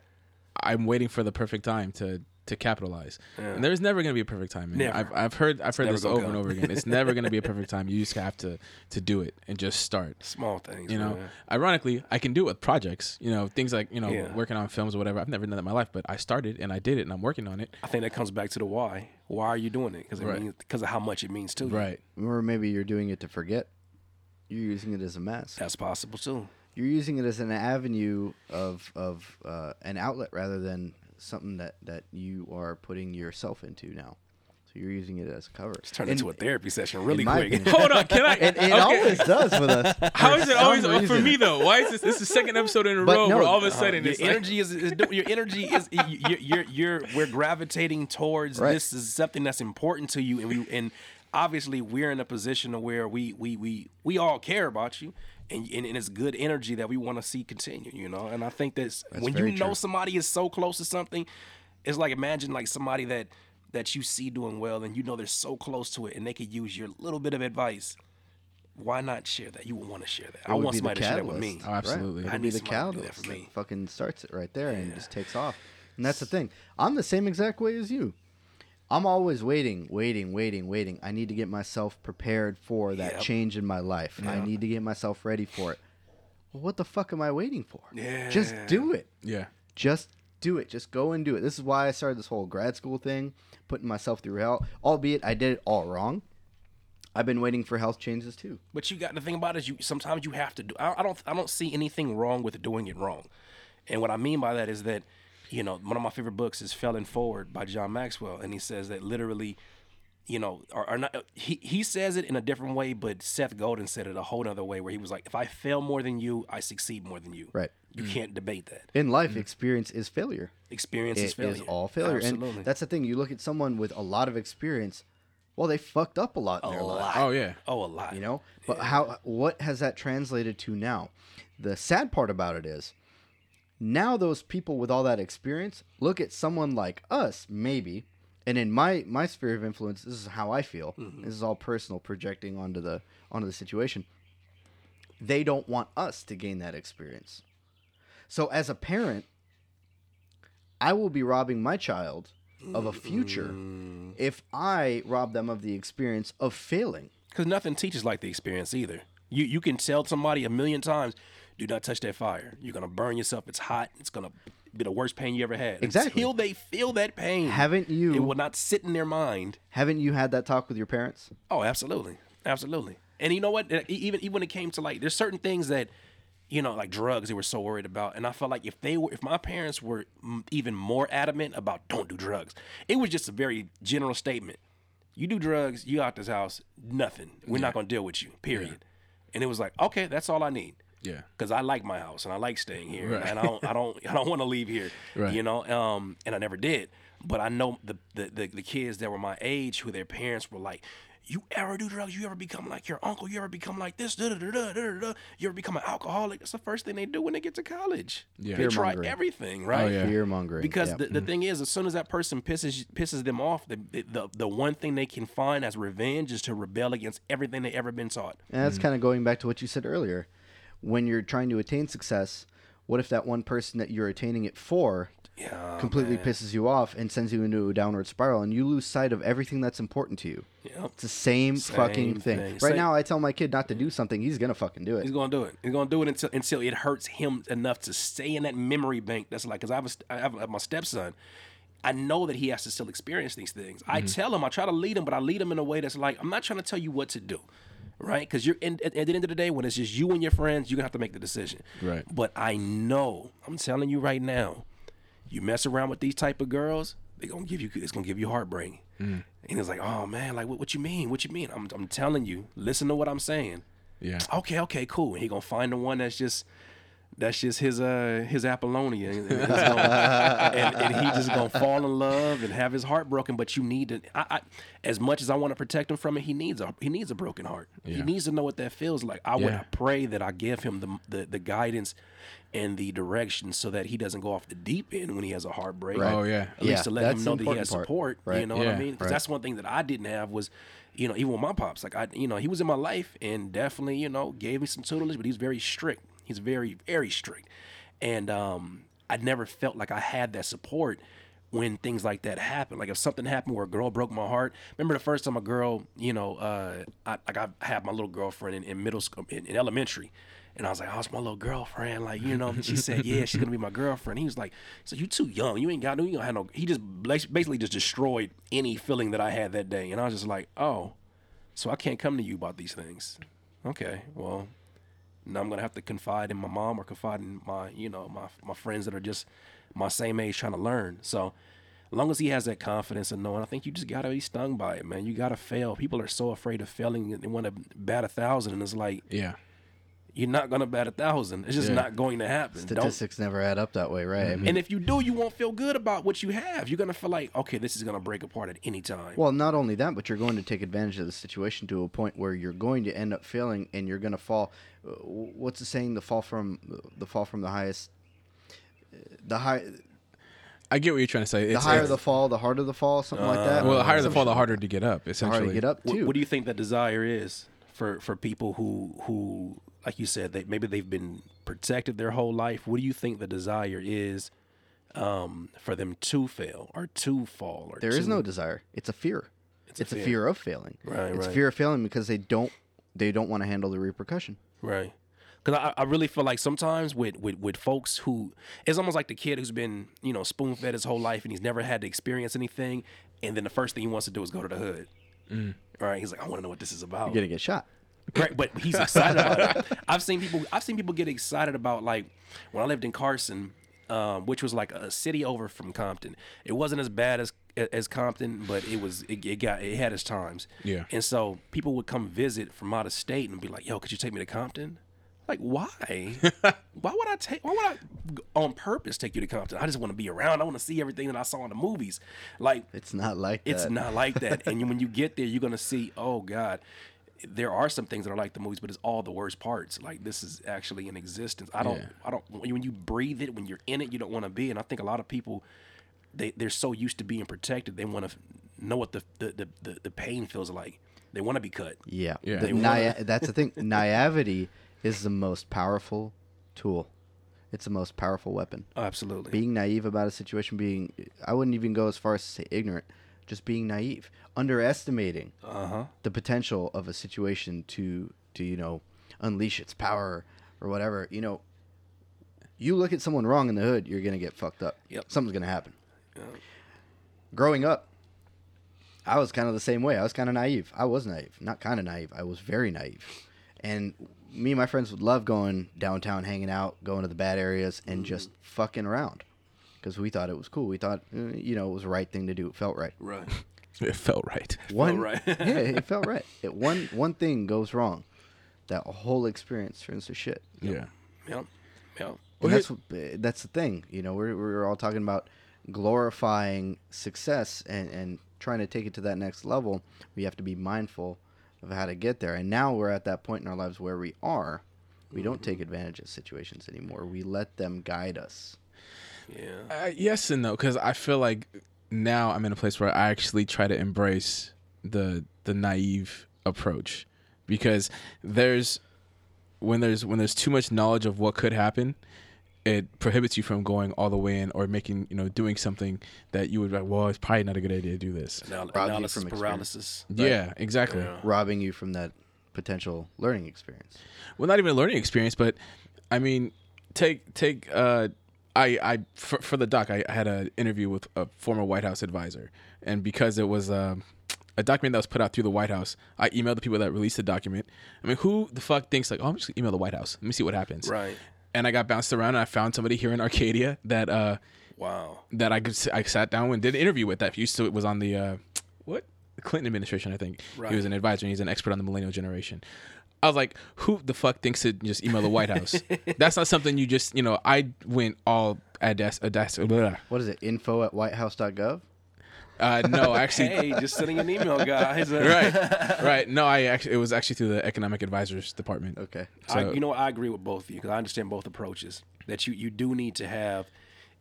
I'm waiting for the perfect time to to capitalize. And there's never gonna be a perfect time. man. Never. I've I've heard I've heard this gonna over and over again. It's never gonna be a perfect time. You just have to to do it and just start. small things. You know, man. ironically, I can do it with projects. You know, things like you know Yeah. working on films or whatever. I've never done that in my life, but I started and I did it, and I'm working on it. I think that comes back to the why. Why are you doing it? Because it Right. because of how much it means to you. Right. Or maybe you're doing it to forget. You're using it as a mask. That's possible too. You're using it as an avenue of of uh, an outlet rather than something that that you are putting yourself into now. So you're using it as a cover. It's turned And- into a therapy session really quick. opinion- Hold on, can I? [LAUGHS] It, it okay. always does with us. [LAUGHS] How for it always oh, for me though? Why is this? This is the second episode in a But row no, where all of a uh, sudden your it's like, energy is, is your energy is you're, you're you're we're gravitating towards Right. this is something that's important to you and we and obviously we're in a position of where we we we we all care about you and and, and it's good energy that we want to see continue you know and I think that's, when you very know true. somebody is so close to something it's like imagine like somebody that that you see doing well and you know they're so close to it and they could use your little bit of advice why not share that you would want to share that I It would want somebody to share that with me Oh, absolutely. Right. I It'll be need the somebody to that catalyst for that me. fucking starts it right there and just takes off. And that's the thing. I'm the same exact way as you. I'm always waiting, waiting, waiting, waiting. I need to get myself prepared for that Yep. change in my life. I need to get myself ready for it. Well, what the fuck am I waiting for? Yeah. Just do it. yeah, Just do it. Just go and do it. This is why I started this whole grad school thing, putting myself through hell. Albeit I did it all wrong. I've been waiting for health changes too. But you got the thing about it is you sometimes you have to do. I, I don't I don't see anything wrong with doing it wrong, and what I mean by that is that, you know, one of my favorite books is "Failing Forward" by John Maxwell, and he says that literally, you know, or, or not. He he says it in a different way, but Seth Godin said it a whole other way, where he was like, "If I fail more than you, I succeed more than you." Right. You mm. can't debate that. In life, mm. experience is failure. Experience It is failure. is all failure. Absolutely. And that's the thing. You look at someone with a lot of experience. Well, they fucked up a lot in a their life. lot. Oh yeah. Oh, a lot. You know, but how? What has that translated to now? The sad part about it is, now those people with all that experience look at someone like us, maybe, and in my my sphere of influence, this is how I feel. Mm-hmm. This is all personal, projecting onto the onto the situation. They don't want us to gain that experience. So as a parent, I will be robbing my child of a future mm. if I rob them of the experience of failing. Because nothing teaches like the experience either. You you can tell somebody a million times, do not touch that fire. You're gonna burn yourself. It's hot. It's gonna be the worst pain you ever had. Exactly. Until they feel that pain. Haven't you- It will not sit in their mind. Haven't you had that talk with your parents? Oh, absolutely, absolutely. And you know what? Even even when it came to like, there's certain things that, you know, like drugs, they were so worried about. And I felt like if they were, if my parents were even more adamant about don't do drugs, it was just a very general statement. You do drugs, you out this house, nothing. We're not gonna deal with you. Period. And it was like, okay, that's all I need Yeah. because I like my house and I like staying here, Right. and I don't, I don't, I don't [LAUGHS] want to leave here, Right. you know. Um, and I never did, but I know the, the the the kids that were my age who their parents were like, "You ever do drugs? You ever become like your uncle? You ever become like this? Da, da, da, da, da, da. You ever become an alcoholic?" That's the first thing they do when they get to college. Yeah. they try everything, right? Oh, yeah. Fear mongering. Because yeah. the, the thing is, as soon as that person pisses pisses them off, the, the the one thing they can find as revenge is to rebel against everything they ever been taught. and that's kind of going back to what you said earlier. When you're trying to attain success, what if that one person that you're attaining it for Yeah, completely man. pisses you off and sends you into a downward spiral and you lose sight of everything that's important to you? Yep. It's the same, Same fucking thing. thing. Right Same- now, I tell my kid not to do something, he's gonna fucking do it. He's gonna do it. He's gonna do it until until it hurts him enough to stay in that memory bank. That's like, cause I have, I have my stepson. I know that he has to still experience these things. I mm-hmm. tell him, I try to lead him, but I lead him in a way that's like, I'm not trying to tell you what to do, right? Because you're in, at, at the end of the day, when it's just you and your friends, you're gonna have to make the decision. Right. But I know, I'm telling you right now, You mess around with these type of girls, they gonna give you it's gonna give you heartbreak. Mm. And it's like, oh man, like what, what you mean? What you mean? I'm I'm telling you, listen to what I'm saying. Yeah. Okay, okay, cool. And he gonna find the one that's just that's just his uh his Apollonia, and, and, [LAUGHS] and- and he just gonna fall in love and have his heart broken. But you need to, I, I, as much as I want to protect him from it, he needs a he needs a broken heart. He needs to know what that feels like. I would pray that I give him the, the the guidance and the direction so that he doesn't go off the deep end when he has a heartbreak. Right. Oh yeah. At Yeah, least to let that's him know that he has part. support. You Right. know what Yeah, I mean? 'Cause right. that's one thing that I didn't have was, you know, even with my pops, like I, you know, he was in my life and definitely, you know, gave me some tutelage, but he's very strict. He's very, very strict, and um, I never felt like I had that support when things like that happen. Like if something happened where a girl broke my heart. Remember the first time a girl, you know, uh, I, like I had my little girlfriend in, in middle school, in, in elementary. And I was like, oh, it's my little girlfriend. Like, you know, she said, yeah, she's going to be my girlfriend. He was like, so you too young. You ain't got no, you don't have no, he just basically just destroyed any feeling that I had that day. And I was just like, oh, so I can't come to you about these things. Okay, well, now I'm going to have to confide in my mom or confide in my, you know, my, my friends that are just my same age trying to learn. So as long as he has that confidence and knowing, I think you just got to be stung by it, man. You got to fail. People are so afraid of failing. And they want to bat a thousand. And it's like, Yeah. you're not gonna bat a thousand. It's just Yeah. not going to happen. Don't- Statistics never add up that way, right? I mean, and if you do, you won't feel good about what you have. You're gonna feel like, okay, this is gonna break apart at any time. well, not only that, but you're going to take advantage of the situation to a point where you're going to end up failing, and you're going to fall. Uh, What's the saying? The fall from the fall from the highest. The high, I get what you're trying to say. the It's, higher it's- the fall, the harder the fall, something like that. well, the higher the fall, the harder to get up. The Essentially. harder to get up what, too. what do you think that desire is for for people who who, like you said, they maybe they've been protected their whole life? What do you think the desire is um, for them to fail or to fall? Or There to, is no desire. It's a fear. It's It's, a a, fear. fear. of failing. Right, it's right. fear of failing because they don't they don't want to handle the repercussion. Right. Because I, I really feel like sometimes with, with, with folks who, it's almost like the kid who's been, you know, spoon fed his whole life and he's never had to experience anything. And then the first thing he wants to do is go to the hood. All right. He's like, I want to know what this is about. You're gonna get shot. Right, but he's excited about it. [LAUGHS] I've seen people. I've seen people get excited about like when I lived in Carson, um, which was like a city over from Compton. It wasn't as bad as as Compton, but it was. It, it got. It had its times. Yeah. And so people would come visit from out of state and be like, "Yo, could you take me to Compton?" Like, why? [LAUGHS] why would I take? Why would I on purpose take you to Compton? I just want to be around. I want to see everything that I saw in the movies. Like, It's not like it's that. not like that. [LAUGHS] and you- when you get there, you're gonna see, oh God, there are some things that are like the movies, but it's all the worst parts. Like this is actually in existence. I don't, Yeah. I don't. When you breathe it, when you're in it, you don't want to be. And I think a lot of people, they they're so used to being protected, they want to know what the the, the the the pain feels like. They want to be cut. Yeah. Yeah. The They naia- that's the thing. [LAUGHS] Naivety is the most powerful tool. It's the most powerful weapon. Absolutely. Being naive about a situation, being I wouldn't even go as far as to say ignorant, just being naive, underestimating Uh huh. the potential of a situation to to you know unleash its power or whatever. You know, you look at someone wrong in the hood, you're gonna get fucked up. Yep. Something's gonna happen. Yeah. Growing up, I was kind of the same way. I was kind of naive. I was naive, not kind of naive. I was very naive, and me and my friends would love going downtown, hanging out, going to the bad areas, and just fucking around because we thought it was cool. We thought, uh, you know, it was the right thing to do. It felt right. Right. [LAUGHS] It felt right. One, right. [LAUGHS] yeah, it felt right. [LAUGHS] It, one one thing goes wrong, that whole experience turns to shit. Yeah. Yep. Yep. And that's what, uh, that's the thing. You know, we're we're all talking about glorifying success and and trying to take it to that next level. We have to be mindful of how to get there. And now we're at that point in our lives where we are. We don't take advantage of situations anymore. We let them guide us. Yeah. Uh, yes and no, because I feel like now I'm in a place where I actually try to embrace the the naive approach, because there's when there's when there's too much knowledge of what could happen, it prohibits you from going all the way in or making you know doing something that you would like, well, it's probably not a good idea to do this. Anal- you analysis from experience. paralysis. Yeah, exactly. Yeah. robbing you from that potential learning experience. well not even a learning experience but i mean take take uh i i for, for the doc I, I had an interview with a former white house advisor and because it was um a document that was put out through the White House. I emailed the people that released the document. I mean, who the fuck thinks like, oh, I'm just gonna email the White House. Let me see what happens. Right. And I got bounced around, and I found somebody here in Arcadia that uh, Wow. that I could s- I sat down and did an interview with. That used to was on the uh, what the Clinton administration, I think. He was an advisor. and He's an expert on the millennial generation. I was like, who the fuck thinks to just email the White House? [LAUGHS] That's not something you just you know. I went all adas adas. blah. What is it? Info at whitehouse.gov? Uh, no, [LAUGHS] actually, Hey, just sending an email, guys. [LAUGHS] right, right. No, I actually it was actually through the economic advisors department. Okay. I, So- you know. I agree with both of you because I understand both approaches. That you you do need to have,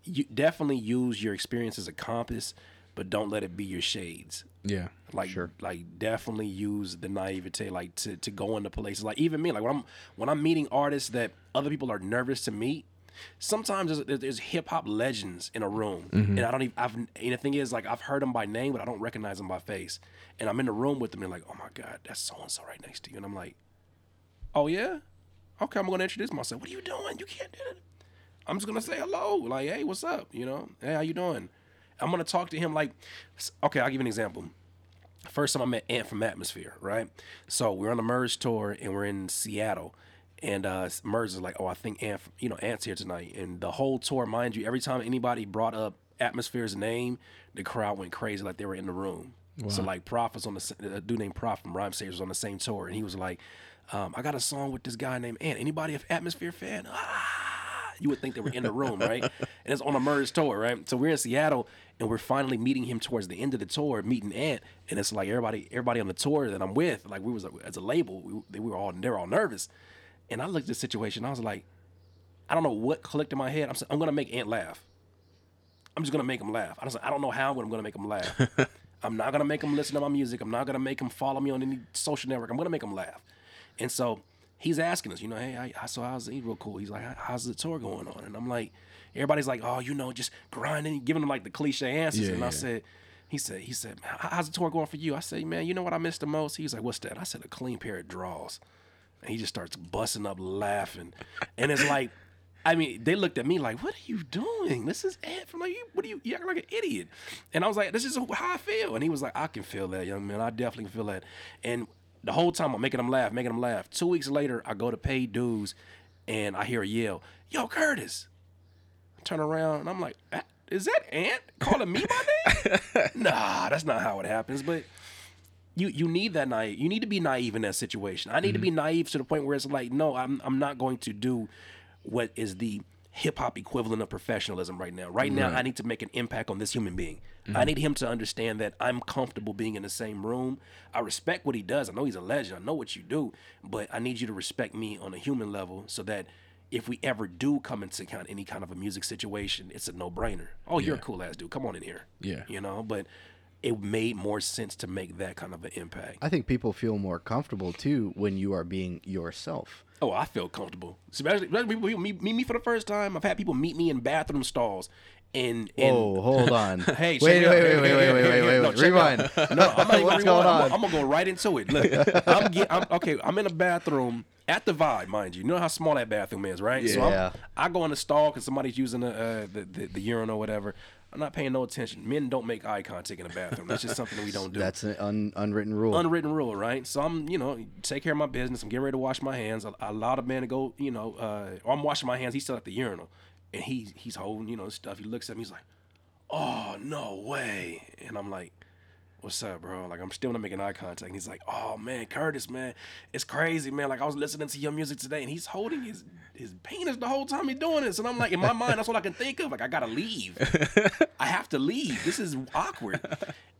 you definitely use your experience as a compass, but don't let it be your shades. Yeah, Like, Sure. like definitely use the naivete, like to, to go into places. Like even me, like when I'm when I'm meeting artists that other people are nervous to meet. Sometimes there's, there's hip hop legends in a room, mm-hmm. and I don't even. I've and the thing is, like I've heard them by name, but I don't recognize them by face. And I'm in the room with them, and they're like, "Oh my god, that's so and so right next to you," and I'm like, "Oh yeah, okay, I'm gonna introduce myself. What are you doing? You can't do it." I'm just gonna say hello, like, "Hey, what's up?" You know, "Hey, how you doing?" I'm gonna talk to him like, okay, I'll give you an example. First time I met Ant from Atmosphere, right? So we're on the Murs tour and we're in Seattle. And uh, Murs is like, oh, I think Ant, you know, Ant's here tonight. And the whole tour, mind you, every time anybody brought up Atmosphere's name, the crowd went crazy, like they were in the room. So like, Prof was on the a dude named Prof from Rhymesayers was on the same tour, and he was like, um, I got a song with this guy named Ant. Anybody a Atmosphere fan? Ah, you would think they were in the room, right? [LAUGHS] and it's on a Murs tour, right? So we're in Seattle and we're finally meeting him towards the end of the tour, meeting Ant, and it's like everybody, everybody on the tour that I'm with, like we was as a label, we, we were all they were all nervous, and I looked at the situation, I was like, I don't know what clicked in my head. I'm saying, I'm gonna make Ant laugh. I'm just gonna make him laugh. I was like, I don't know how, but I'm gonna make him laugh. [LAUGHS] I'm not gonna make him listen to my music. I'm not gonna make him follow me on any social network. I'm gonna make him laugh. And so he's asking us, you know, hey, I, I saw how's he's real cool. He's like, how's the tour going on? And I'm like, everybody's like, oh, you know, just grinding, giving him like the cliche answers. Yeah, and I said, he said, he said, how's the tour going for you? I said, man, you know what I missed the most? He's like, what's that? I said, a clean pair of draws. And he just starts busting up laughing. And it's like, I mean, they looked at me like, "What are you doing? This is Ant from like, you, what are you? You act like an idiot." And I was like, "This is how I feel." And he was like, "I can feel that, young man. I definitely feel that." And the whole time I'm making him laugh, making him laugh. Two weeks later, I go to Paid Dues, and I hear a yell, "Yo, Curtis!" I turn around and I'm like, "Ah, "Is that Ant calling me by name?" [LAUGHS] nah, that's not how it happens. But you you need that naive. You need to be naive in that situation. I need to be mm-hmm. naive to the point where it's like, no, I'm I'm not going to do what is the hip hop equivalent of professionalism right now. Right now, I need to make an impact on this human being. I mm-hmm. need him to understand that I'm comfortable being in the same room. I respect what he does. I know he's a legend. I know what you do, but I need you to respect me on a human level so that if we ever do come into kind any kind of a music situation, it's a no brainer. Oh, you're a cool ass dude. Come on in here. Yeah. You know, but it made more sense to make that kind of an impact. I think people feel more comfortable too when you are being yourself. Oh, I feel comfortable. Especially, especially people meet, meet me for the first time. I've had people meet me in bathroom stalls. And, and Oh, hold on. [LAUGHS] Hey, wait, wait, wait, wait, wait, wait, wait, wait, wait. check it out. Rewind. No, I'm not What's going I'm, on? I'm gonna go right into it. Look, [LAUGHS] I'm, get, I'm okay. I'm in a bathroom at the Vibe, mind you. You know how small that bathroom is, right? So Yeah. I'm, I go in the stall because somebody's using the, uh, the, the the urinal or whatever. I'm not paying no attention. Men don't make eye contact in the bathroom. That's just something that we don't do That's an un- unwritten rule. unwritten rule, right? So I'm, you know, take care of my business. I'm getting ready to wash my hands. I, I allow the man to go, you know, uh, I'm washing my hands. He's still at the urinal, and he he's holding, you know, stuff. He looks at me. He's like, "Oh no way!" And I'm like, "What's up, bro?" Like I'm still not making eye contact. And he's like, "Oh man, Curtis, man, it's crazy, man. Like I was listening to your music today, and he's holding his his penis the whole time he's doing this." And I'm like, in my [LAUGHS] mind, that's all I can think of. Like I gotta leave. I have to leave. This is awkward.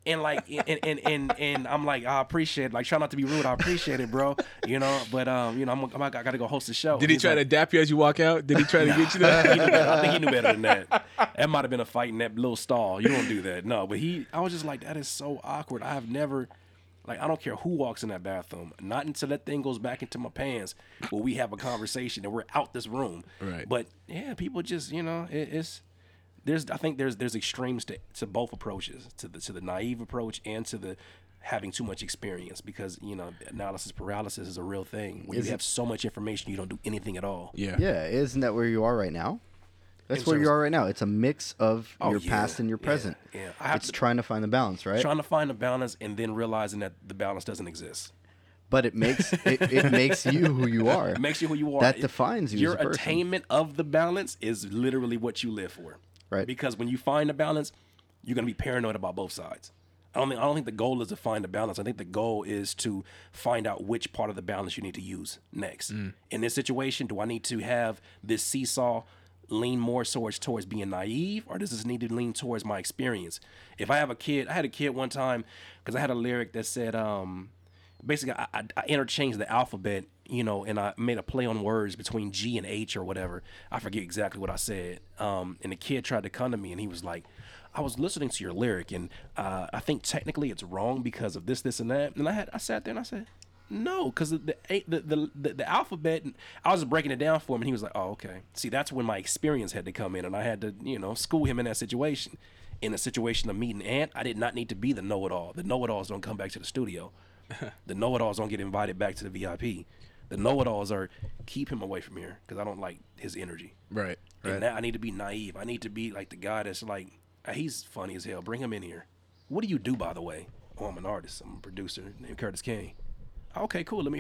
And like and and and, and I'm like, I appreciate it. Like try not to be rude. I appreciate it, bro. You know, but um, you know, I'm, I'm I gotta go host the show. Did he try to like, dap you as you walk out? Did he try to get you [LAUGHS] there? I think he knew better than that. That might have been a fight in that little stall. You don't do that. No, but he I was just like, that is so awkward. I have never like I don't care who walks in that bathroom. Not until that thing goes back into my pants will we have a conversation and we're out this room. Right. But yeah, people just, you know, it, it's there's I think there's there's extremes to, to both approaches to the to the naive approach and to the having too much experience because you know analysis paralysis is a real thing where Is you it- have so much information you don't do anything at all. Yeah. Yeah, isn't that where you are right now? That's where you are right now. It's a mix of Oh, your yeah, past and your present. yeah. Have it's to- trying to find the balance, right? Trying to find the balance and then realizing that the balance doesn't exist. but it makes [LAUGHS] it, it makes you who you are. It makes you who you are. That It- defines you Your as a attainment of the balance is literally what you live for. Right. Because when you find a balance, you're gonna be paranoid about both sides. I don't think I don't think the goal is to find a balance. I think the goal is to find out which part of the balance you need to use next. Mm. In this situation, do I need to have this seesaw lean more towards towards being naive, or does this need to lean towards my experience? If I have a kid, I had a kid one time because I had a lyric that said, um, basically I, I, I interchanged the alphabet, you know, and I made a play on words between G and H or whatever. I forget exactly what I said. Um, and the kid tried to come to me and he was like, I was listening to your lyric and uh, I think technically it's wrong because of this, this, and that. And I had I sat there and I said, no, because the the, the the the alphabet. I was breaking it down for him, and he was like, "Oh, okay." See, that's when my experience had to come in, and I had to, you know, school him in that situation. In a situation of meeting Ant, I did not need to be the know-it-all. The know-it-alls don't come back to the studio. [LAUGHS] the know-it-alls don't get invited back to the VIP. The know-it-alls are keep him away from here because I don't like his energy. Right. And that I need to be naive. I need to be like the guy that's like, "Ah, he's funny as hell. Bring him in here. What do you do, by the way? Oh, I'm an artist. I'm a producer named Curtis King. Okay, cool. Let me.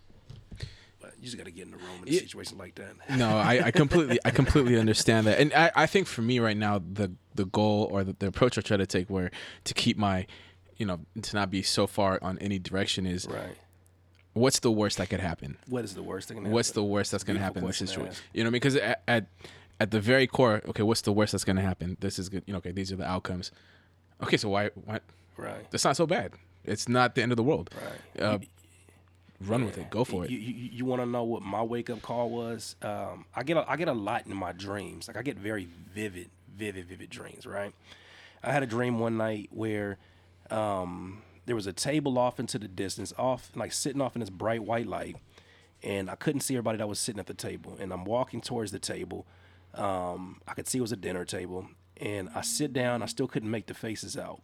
But you just got to get in the room in a Yeah. situation like that. [LAUGHS] no, I, I completely I completely understand that, and I, I think for me right now the the goal or the, the approach I try to take where to keep my you know to not be so far on any direction is Right. what's the worst that could happen What is the worst that what's happen? What's the worst that's going to happen in this situation you know because at, at at the very core okay what's the worst that's going to happen this is good you know okay these are the outcomes okay so why why Right. that's not so bad it's not the end of the world Right. uh, run with it go for it You, you, you want to know what my wake up call was? Um, I get a, I get a lot in my dreams. Like I get very vivid, vivid, vivid dreams. Right. I had a dream one night where um, there was a table off into the distance, off like sitting off in this bright white light, and I couldn't see everybody that was sitting at the table. And I'm walking towards the table. Um, I could see it was a dinner table, and I sit down. I still couldn't make the faces out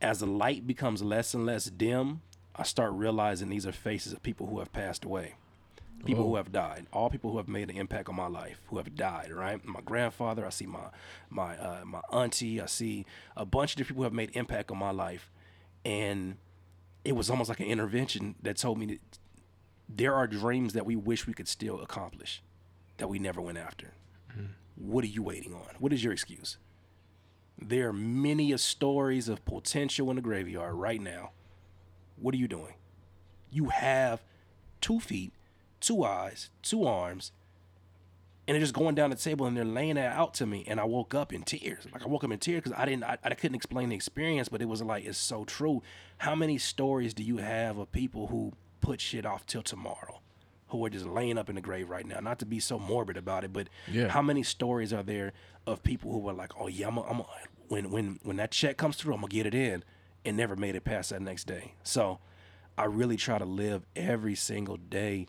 as the light becomes less and less dim, I start realizing these are faces of people who have passed away, people who have died, all people who have made an impact on my life, who have died. Right, my grandfather, I see my my uh, my auntie, I see a bunch of different people who have made impact on my life, and it was almost like an intervention that told me that there are dreams that we wish we could still accomplish, that we never went after. What are you waiting on? What is your excuse? There are many a stories of potential in the graveyard right now. What are you doing? You have two feet, two eyes, two arms, and they're just going down the table and they're laying that out to me. And I woke up in tears. Like I woke up in tears because I didn't, I, I couldn't explain the experience, but it was like it's so true. How many stories do you have of people who put shit off till tomorrow? Who are just laying up in the grave right now. Not to be so morbid about it, but Yeah. how many stories are there of people who were like, "Oh yeah, I'm, a, I'm a, when when when that check comes through, I'm gonna get it in," and never made it past that next day. So, I really try to live every single day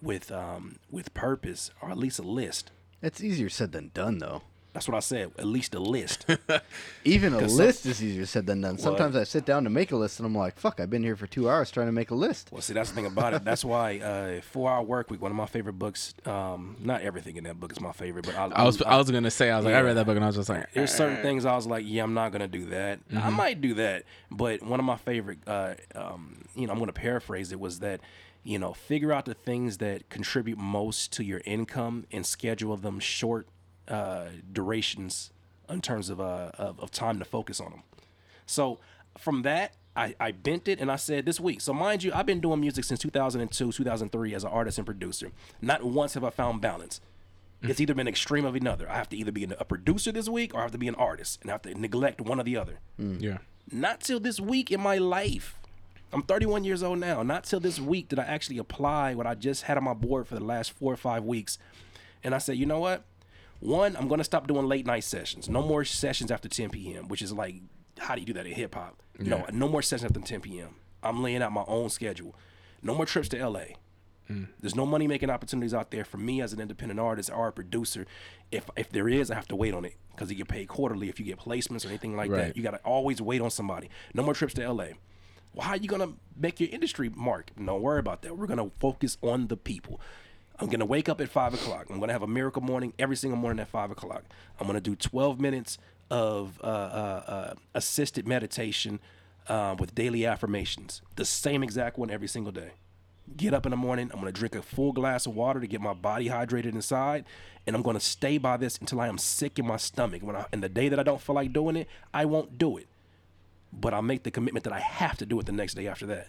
with um with purpose, or at least a list. It's easier said than done, though. That's what I said. At least a list. [LAUGHS] Even a 'Cause some- list is easier said than done. Sometimes I sit down to make a list and I'm like, fuck, I've been here for two hours trying to make a list. Well, see, that's the thing about it. That's why uh, Four Hour Work Week, one of my favorite books. Um, not everything in that book is my favorite, but I, I was I was gonna say I was like I read that book and I was just like There's certain things I was like, yeah, I'm not gonna do that. I might do that, but one of my favorite, uh, um, you know, I'm gonna paraphrase it was that, you know, figure out the things that contribute most to your income and schedule them short uh, durations in terms of, uh, of of time to focus on them. So from that, I, I bent it and I said this week. So mind you, I've been doing music since 2002, 2003 as an artist and producer. Not once have I found balance. It's either been extreme of another. I have to either be a producer this week or I have to be an artist and I have to neglect one or the other. yeah Not till this week in my life. I'm 31 years old now. Not till this week did I actually apply what I just had on my board for the last four or five weeks. And I said, you know what? One, I'm going to stop doing late night sessions. No more sessions after 10 p.m., which is like, how do you do that in hip hop? No, no more sessions after 10 p.m. I'm laying out my own schedule. No more trips to LA. Mm. There's no money making opportunities out there for me as an independent artist or a producer. If if there is, I have to wait on it because you get paid quarterly if you get placements or anything like Right. that. You got to always wait on somebody. No more trips to LA. Well, how are you gonna make your industry mark? Don't worry about that. We're gonna focus on the people. I'm gonna wake up at five o'clock. I'm gonna have a miracle morning every single morning at five o'clock. I'm gonna do 12 minutes of uh, uh, uh, assisted meditation uh, with daily affirmations. The same exact one every single day. get up in the morning. I'm gonna drink a full glass of water to get my body hydrated inside, and I'm gonna stay by this until I am sick in my stomach. When I, and the day that I don't feel like doing it, I won't do it. But I'll make the commitment that I have to do it the next day after that.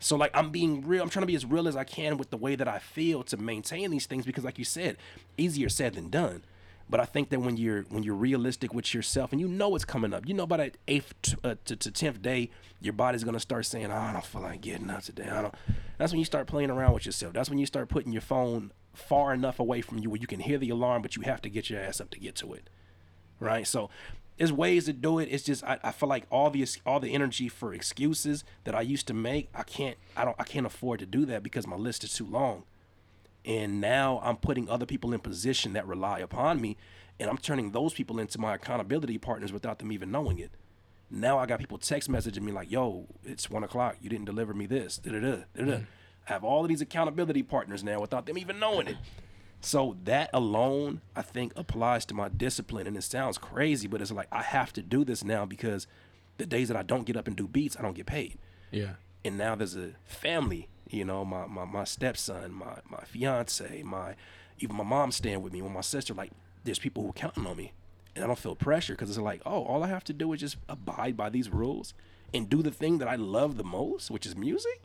So like I'm being real. I'm trying to be as real as I can with the way that I feel to maintain these things because, like you said, easier said than done. But I think that when you're when you're realistic with yourself and you know what's coming up, you know by that eighth t- uh, to to tenth day, your body's gonna start saying, oh, "I don't feel like getting up today." I don't. That's when you start playing around with yourself. That's when you start putting your phone far enough away from you where you can hear the alarm, but you have to get your ass up to get to it right? So there's ways to do it. It's just I, I feel like all the all the energy for excuses that I used to make, I can't I don't I can't afford to do that because my list is too long. And now I'm putting other people in position that rely upon me, and I'm turning those people into my accountability partners without them even knowing it. Now I got people text messaging me like, "Yo, it's one o'clock. You didn't deliver me this." Da da da da. Mm. I have all of these accountability partners now without them even knowing it. So that alone, I think, applies to my discipline. And it sounds crazy, but it's like I have to do this now because the days that I don't get up and do beats, I don't get paid. Yeah. And now there's a family, you know, my my, my stepson, my my fiance, my even my mom staying with me, with my sister. Like, there's people who are counting on me, and I don't feel pressure because it's like, oh, all I have to do is just abide by these rules and do the thing that I love the most, which is music.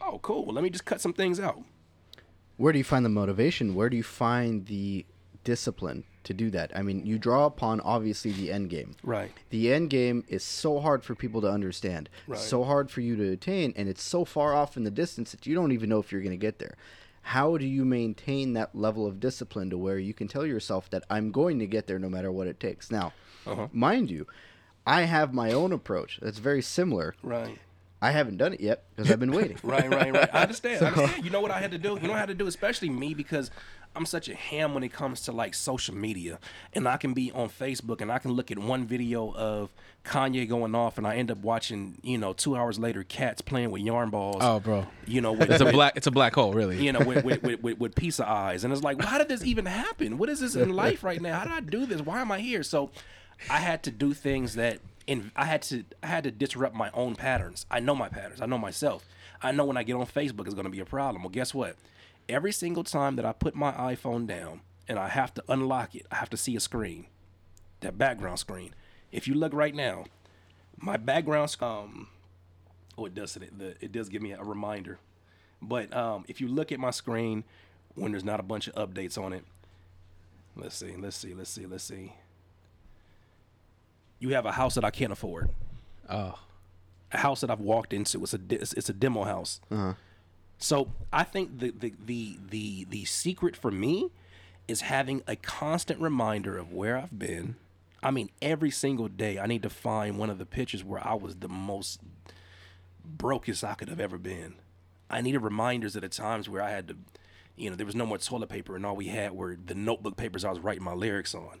Oh, cool. Well, let me just cut some things out. Where do you find the motivation? Where do you find the discipline to do that? I mean, you draw upon obviously the end game. Right. The end game is so hard for people to understand, Right. so hard for you to attain, and it's so far off in the distance that you don't even know if you're going to get there. How do you maintain that level of discipline to where you can tell yourself that I'm going to get there no matter what it takes? Now, Uh-huh. mind you, I have my own approach that's very similar. Right. I haven't done it yet because I've been [LAUGHS] waiting. Right, right, right. I understand. I [LAUGHS] understand. You know what I had to do? You know what I had to do, especially me because I'm such a ham when it comes to like social media. And I can be on Facebook and I can look at one video of Kanye going off and I end up watching, you know, two hours later cats playing with yarn balls. Oh, bro. You know, with, It's a black. It's a black hole, really. you know, with, with, [LAUGHS] with, with, with pizza eyes. And it's like, well, how did this even happen? What is this in life right now? How did I do this? Why am I here? So I had to do things that in I had to I had to disrupt my own patterns. I know my patterns. I know myself. I know when I get on Facebook it's gonna be a problem. Well guess what? Every single time that I put my iPhone down and I have to unlock it, I have to see a screen. That background screen. If you look right now, my background um oh it does it, the, it does give me a reminder but um, if you look at my screen when there's not a bunch of updates on it, let's see, let's see, let's see, let's see. You have a house that I can't afford. oh, A house that I've walked into. It's a it's it's a demo house. Uh-huh. So I think the, the the the the secret for me is having a constant reminder of where I've been. I mean, every single day I need to find one of the pictures where I was the most brokest I could have ever been. I needed reminders of the times where I had to, you know, there was no more toilet paper and all we had were the notebook papers I was writing my lyrics on.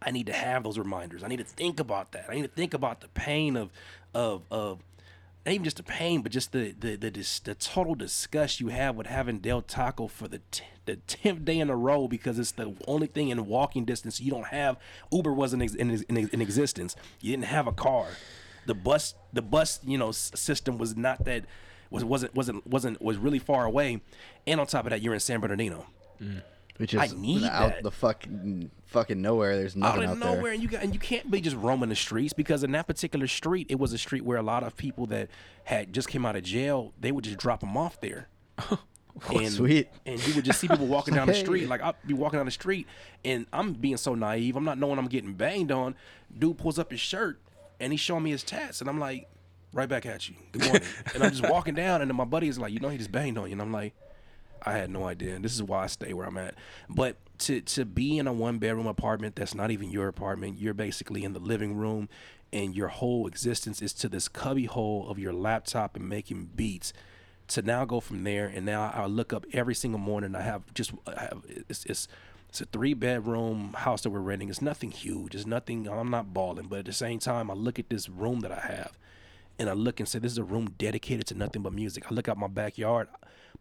I need to have those reminders. I need to think about that. I need to think about the pain of, of, of, not even just the pain, but just the the the, the total disgust you have with having Del Taco for the t- the tenth day in a row because it's the only thing in walking distance. You don't have Uber wasn't ex- in, in, in existence. You didn't have a car. The bus the bus you know s- system was not that was wasn't wasn't wasn't was really far away, and on top of that, you're in San Bernardino. Mm. Which is I need out that. the fucking fucking nowhere. There's out nothing of out nowhere, there. and you got and you can't be just roaming the streets because in that particular street, it was a street where a lot of people that had just came out of jail, they would just drop them off there. [LAUGHS] and, sweet. And you would just see people walking down the [LAUGHS] street. Like I'd be walking down the street, and I'm being so naive. I'm not knowing I'm getting banged on. Dude pulls up his shirt, and he's showing me his tats, and I'm like, right back at you. Good morning. and I'm just walking down, and then my buddy is like, you know, he just banged on you, and I'm like. I had no idea. And this is why I stay where I'm at. But to to be in a one bedroom apartment that's not even your apartment, you're basically in the living room and your whole existence is to this cubby hole of your laptop and making beats. To now go from there and now I look up every single morning. I have just I have it's it's it's a three bedroom house that we're renting. It's nothing huge. It's nothing I'm not balling, but at the same time I look at this room that I have and I look and say, this is a room dedicated to nothing but music. I look out my backyard,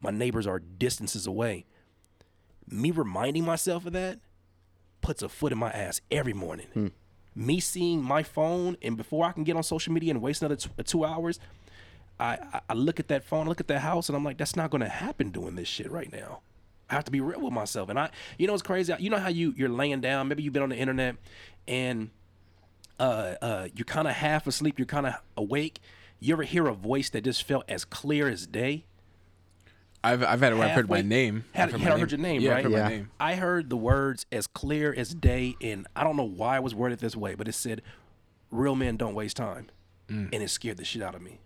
my neighbors are distances away. Me reminding myself of that puts a foot in my ass every morning. Me seeing my phone, and before I can get on social media and waste another t- two hours, I, I I look at that phone, I look at that house, and I'm like, that's not gonna happen doing this shit right now. I have to be real with myself. And I, you know, it's crazy. You know how you you're laying down. Maybe you've been on the internet, and uh, uh, you're kind of half asleep. You're kind of awake. You ever hear a voice that just felt as clear as day? I've I've had it where I've heard my name. Had, I've heard had my heard your name, yeah, I've right? heard Yeah. my name. I heard the words as clear as day, and I don't know why I was worded this way, but it said, "Real men don't waste time," Mm. and it scared the shit out of me.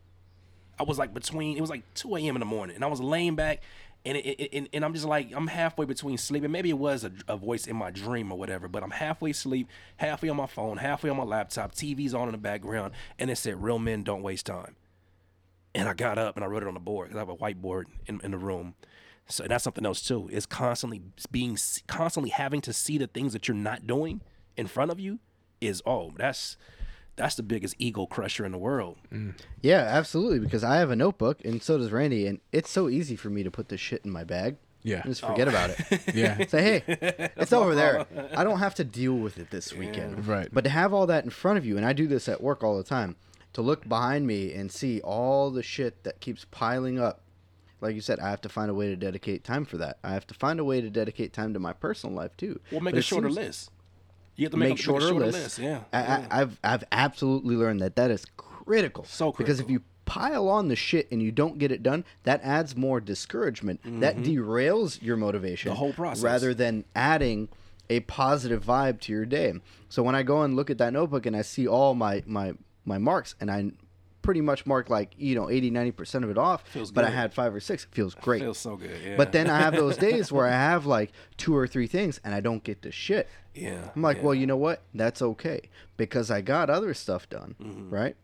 I was like between it was like 2 a.m. in the morning, and I was laying back, and it, it, and, and I'm just like I'm halfway between sleeping. Maybe it was a, a voice in my dream or whatever, but I'm halfway asleep, halfway on my phone, halfway on my laptop, TV's on in the background, and it said, "Real men don't waste time." And I got up and I wrote it on the board because I have a whiteboard in, in the room. So that's something else too. Is constantly being constantly having to see the things that you're not doing in front of you. Is oh that's that's the biggest ego crusher in the world. Mm. Yeah, absolutely. Because I have a notebook, and so does Randy, and it's so easy for me to put this shit in my bag. Yeah. and just forget oh. about it. [LAUGHS] Yeah. Say, hey, [LAUGHS] it's over there. I don't have to deal with it this weekend. Right. But to have all that in front of you, and I do this at work all the time, to look behind me and see all the shit that keeps piling up. Like you said, I have to find a way to dedicate time for that. I have to find a way to dedicate time to my personal life too. We'll make But a shorter list. You have to make, make, a, shorter, make a shorter lists. list. Yeah. I, yeah. I, I've I've absolutely learned that that is critical. So because if you pile on the shit and you don't get it done, that adds more discouragement. That derails your motivation. Mm-hmm. The whole process. rather than adding a positive vibe to your day. So when I go and look at that notebook and I see all my my my marks and I pretty much mark like you know 80 90% of it off Feels but i had five or six it feels great feels so good. Yeah. but then i have those [LAUGHS] days where i have like two or three things and i don't get to shit yeah, I'm like, yeah. well, you know what? That's okay because I got other stuff done, Mm-hmm. right?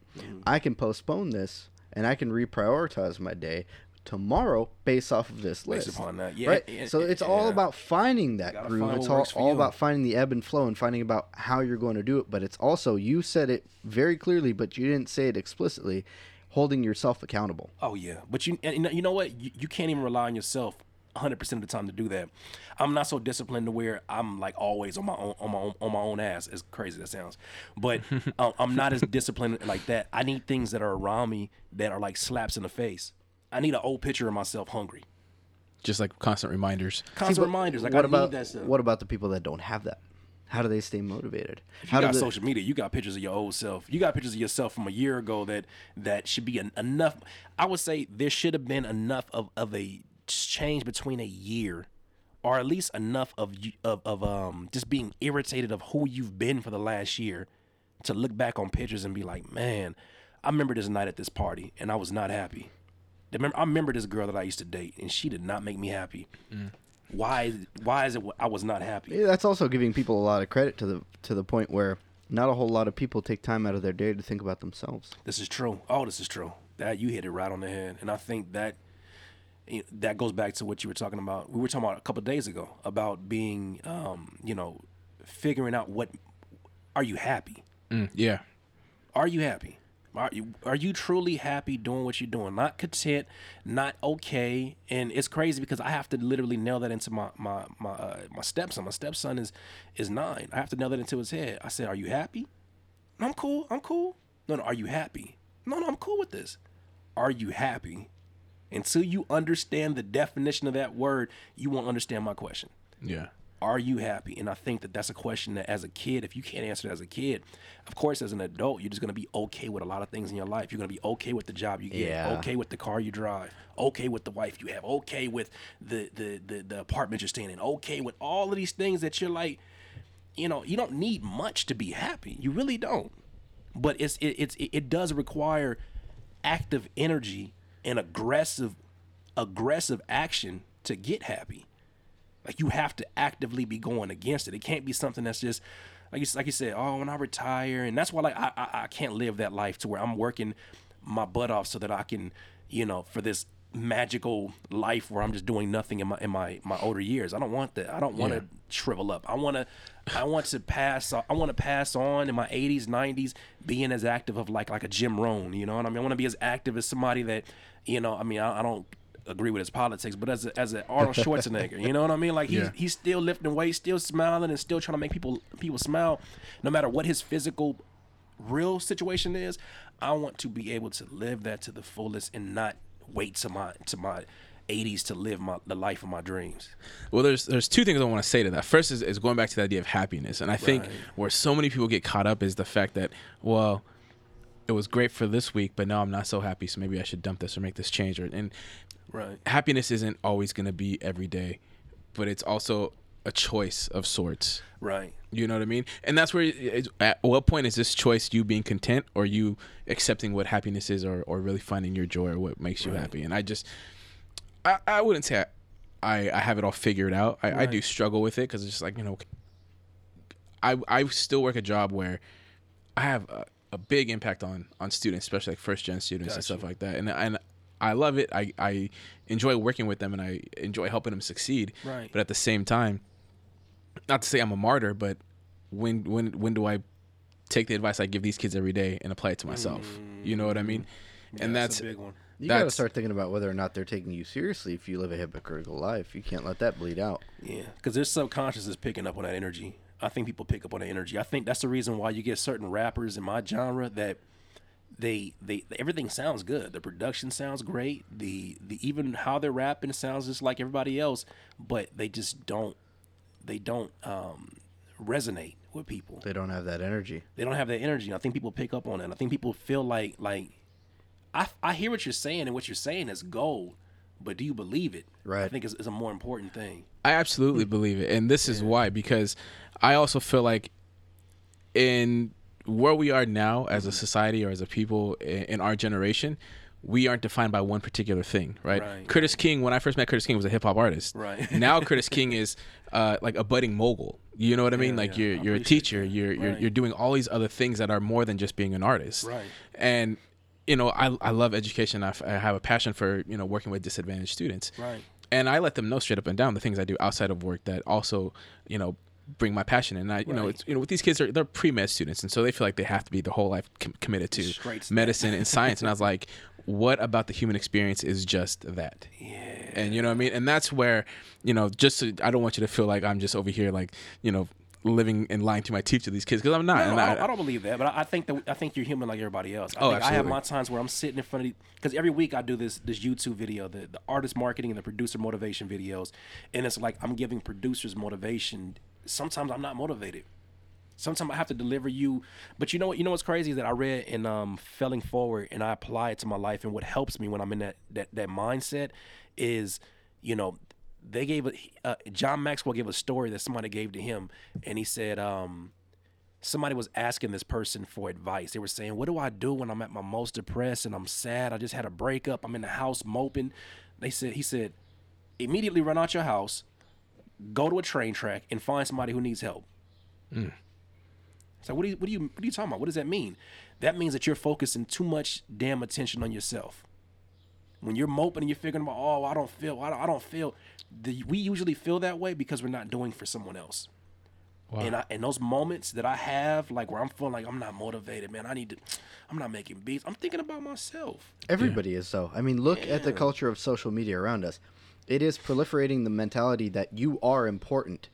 I can postpone this and I can reprioritize my day tomorrow based off of this Based list. upon that, yeah, right? yeah, so it's all yeah. about finding that groove. find It's all, all about finding the ebb and flow and finding about how you're going to do it. But it's also, you said it very clearly, but you didn't say it explicitly, holding yourself accountable. Oh yeah, but you and you know, what? You, you can't even rely on yourself 100 percent of the time to do that. I'm not so disciplined to where I'm like always on my own on my own on my own ass. As crazy as that sounds, but [LAUGHS] um, I'm not as disciplined like that. I need things that are around me that are like slaps in the face. I need an old picture of myself hungry. Just like constant reminders. Constant See, reminders. Like what I about need that stuff. what about the people that don't have that? How do they stay motivated? If How you do got they- social media, you got pictures of your old self. You got pictures of yourself from a year ago that that should be en- enough. I would say there should have been enough of, of a change between a year, or at least enough of you of, of um just being irritated of who you've been for the last year, to look back on pictures and be like, man, I remember this night at this party and I was not happy. I remember, I remember this girl that I used to date and she did not make me happy. Why? Why is it I was not happy? Yeah, that's also giving people a lot of credit to the to the point where not a whole lot of people take time out of their day to think about themselves. This is true. Oh, this is true. That you hit it right on the head, and I think that you know, that goes back to what you were talking about. We were talking about a couple of days ago about being, um, you know, figuring out what are you happy? Mm, yeah. Are you happy? Are you are you truly happy doing what you're doing? Not content, not okay. And it's crazy because I have to literally nail that into my my my uh, my stepson. My stepson is is nine. I have to nail that into his head. I said, "Are you happy?" I'm cool. I'm cool. No, no. Are you happy? No, no. I'm cool with this. Are you happy? Until you understand the definition of that word, you won't understand my question Yeah. Are you happy? And i think that that's a question that as a kid if you can't answer it as a kid of course as an adult you're just going to be okay with a lot of things in your life. You're going to be okay with the job you get Yeah. okay with the car you drive okay with the wife you have okay with the, the the the apartment you're staying in okay with all of these things that you're like you know you don't need much to be happy. You really don't. But it's it, it's it, it does require active energy and aggressive aggressive action to get happy like you have to actively be going against it. It can't be something that's just like you like you said. Oh, when I retire, and that's why like I, I I can't live that life to where I'm working my butt off so that I can, you know, for this magical life where I'm just doing nothing in my in my my older years. I don't want that. I don't want to Yeah. shrivel up. I want to I want to pass I want to pass on in my 80s, 90s being as active of like like a Jim Rohn, you know what I mean? I want to be as active as somebody that, you know, I mean, I, I don't agree with his politics, but as a, as an Arnold [LAUGHS] Schwarzenegger, you know what I mean? Like he's Yeah. he's still lifting weights, still smiling, and still trying to make people people smile, no matter what his physical real situation is, I want to be able to live that to the fullest and not wait to my to my 80s to live my the life of my dreams. Well, there's there's two things I want to say to that. First is, is going back to the idea of happiness, and I think Right. where so many people get caught up is the fact that well, it was great for this week, but now I'm not so happy, so maybe I should dump this or make this change. Or and Right. happiness isn't always going to be every day, but it's also a choice of sorts. Right. You know what I mean? And that's where, at what point is this choice you being content or you accepting what happiness is or, or really finding your joy or what makes you Right. happy? And I just, I, I wouldn't say I, I, I have it all figured out. I, I do struggle with it because it's just like, you know, I, I still work a job where I have a, a big impact on, on students, especially like first gen students and stuff like that. And, and I love it. I, I enjoy working with them and I enjoy helping them succeed. Right. But at the same time, not to say I'm a martyr, but when when when do I take the advice I give these kids every day and apply it to myself? You know what I mean? Mm. and Yeah, that's a big one. You gotta start thinking about whether or not they're taking you seriously if you live a hypocritical life. You can't let that bleed out. Yeah, because their subconscious is picking up on that energy. I think people pick up on that energy. I think that's the reason why you get certain rappers in my genre that they they everything sounds good. The production sounds great. The the even how they're rapping sounds just like everybody else, but they just don't they don't um, resonate with people. They don't have that energy. They don't have that energy. I think people pick up on it. I think people feel like like I I hear what you're saying and what you're saying is gold, but do you believe it? Right. I think is is a more important thing. I absolutely believe it, and this is why because I also feel like in where we are now as a society or as a people in our generation. We aren't defined by one particular thing, right? Right. Curtis King, when I first met Curtis King, was a hip hop artist. Right. [LAUGHS] now, Curtis King is uh, like a budding mogul. You know what I mean? Yeah, like yeah. you're you're a teacher. that. You're you're Right. you're doing all these other things that are more than just being an artist. Right. And you know, I I love education. I, f- I have a passion for you know working with disadvantaged students. Right. And I let them know straight up and down the things I do outside of work that also you know bring my passion. And I you know it's you know with these kids they're they're pre med students and so they feel like they have to be the whole life com- committed to Straight medicine and science. and I was [LAUGHS] like, what about the human experience is just that? Yeah. and you know what I mean. And that's where you know, just to, I don't want you to feel like I'm just over here like you know living and lying to my teeth to these kids because I'm not. No, no, I, I- don't, I don't believe that, but I, I think that I think you're human like everybody else. I Oh, think I have my times where I'm sitting in front of because every week I do this this YouTube video, the the artist marketing and the producer motivation videos, and it's like I'm giving producers motivation. Sometimes I'm not motivated. Sometimes I have to deliver you, but you know what? You know what's crazy is that I read in um, Failing Forward and I apply it to my life, and what helps me when I'm in that that that mindset is, you know, they gave a uh, John Maxwell gave a story that somebody gave to him, and he said, um, somebody was asking this person for advice. They were saying, "What do I do when I'm at my most depressed and I'm sad? I just had a breakup. I'm in the house moping." They said, "He said, immediately run out your house, go to a train track, and find somebody who needs help." Mm. So what do you what do you what are you talking about? What does that mean? That means that you're focusing too much damn attention on yourself. When you're moping and you're figuring about, oh, I don't feel, I don't, I don't feel. The, we usually feel that way because we're not doing for someone else. Wow. And I, and those moments that I have, like where I'm feeling like I'm not motivated, man. I need to, I'm not making beats. I'm thinking about myself. Everybody is so. I mean, look at the culture of social media around us. It is proliferating the mentality that you are important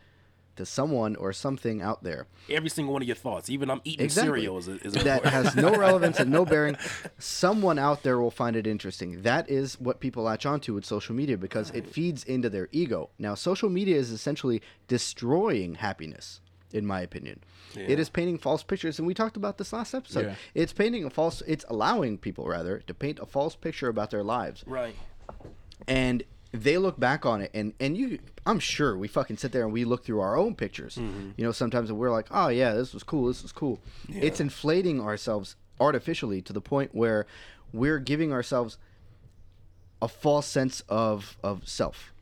to someone or something out there. Every single one of your thoughts, even I'm eating Exactly. cereal, is, is that has no [LAUGHS] relevance and no bearing. Someone out there will find it interesting. That is what people latch onto with social media because it feeds into their ego. Now, social media is essentially destroying happiness, in my opinion. It Yeah. is painting false pictures, and we talked about this last episode. Yeah. It's painting a false. It's allowing people rather to paint a false picture about their lives, right. and they look back on it and and you i'm sure we fucking sit there and we look through our own pictures. Mm-hmm. You know sometimes we're like oh yeah this was cool this was cool. It's inflating ourselves artificially to the point where we're giving ourselves a false sense of of self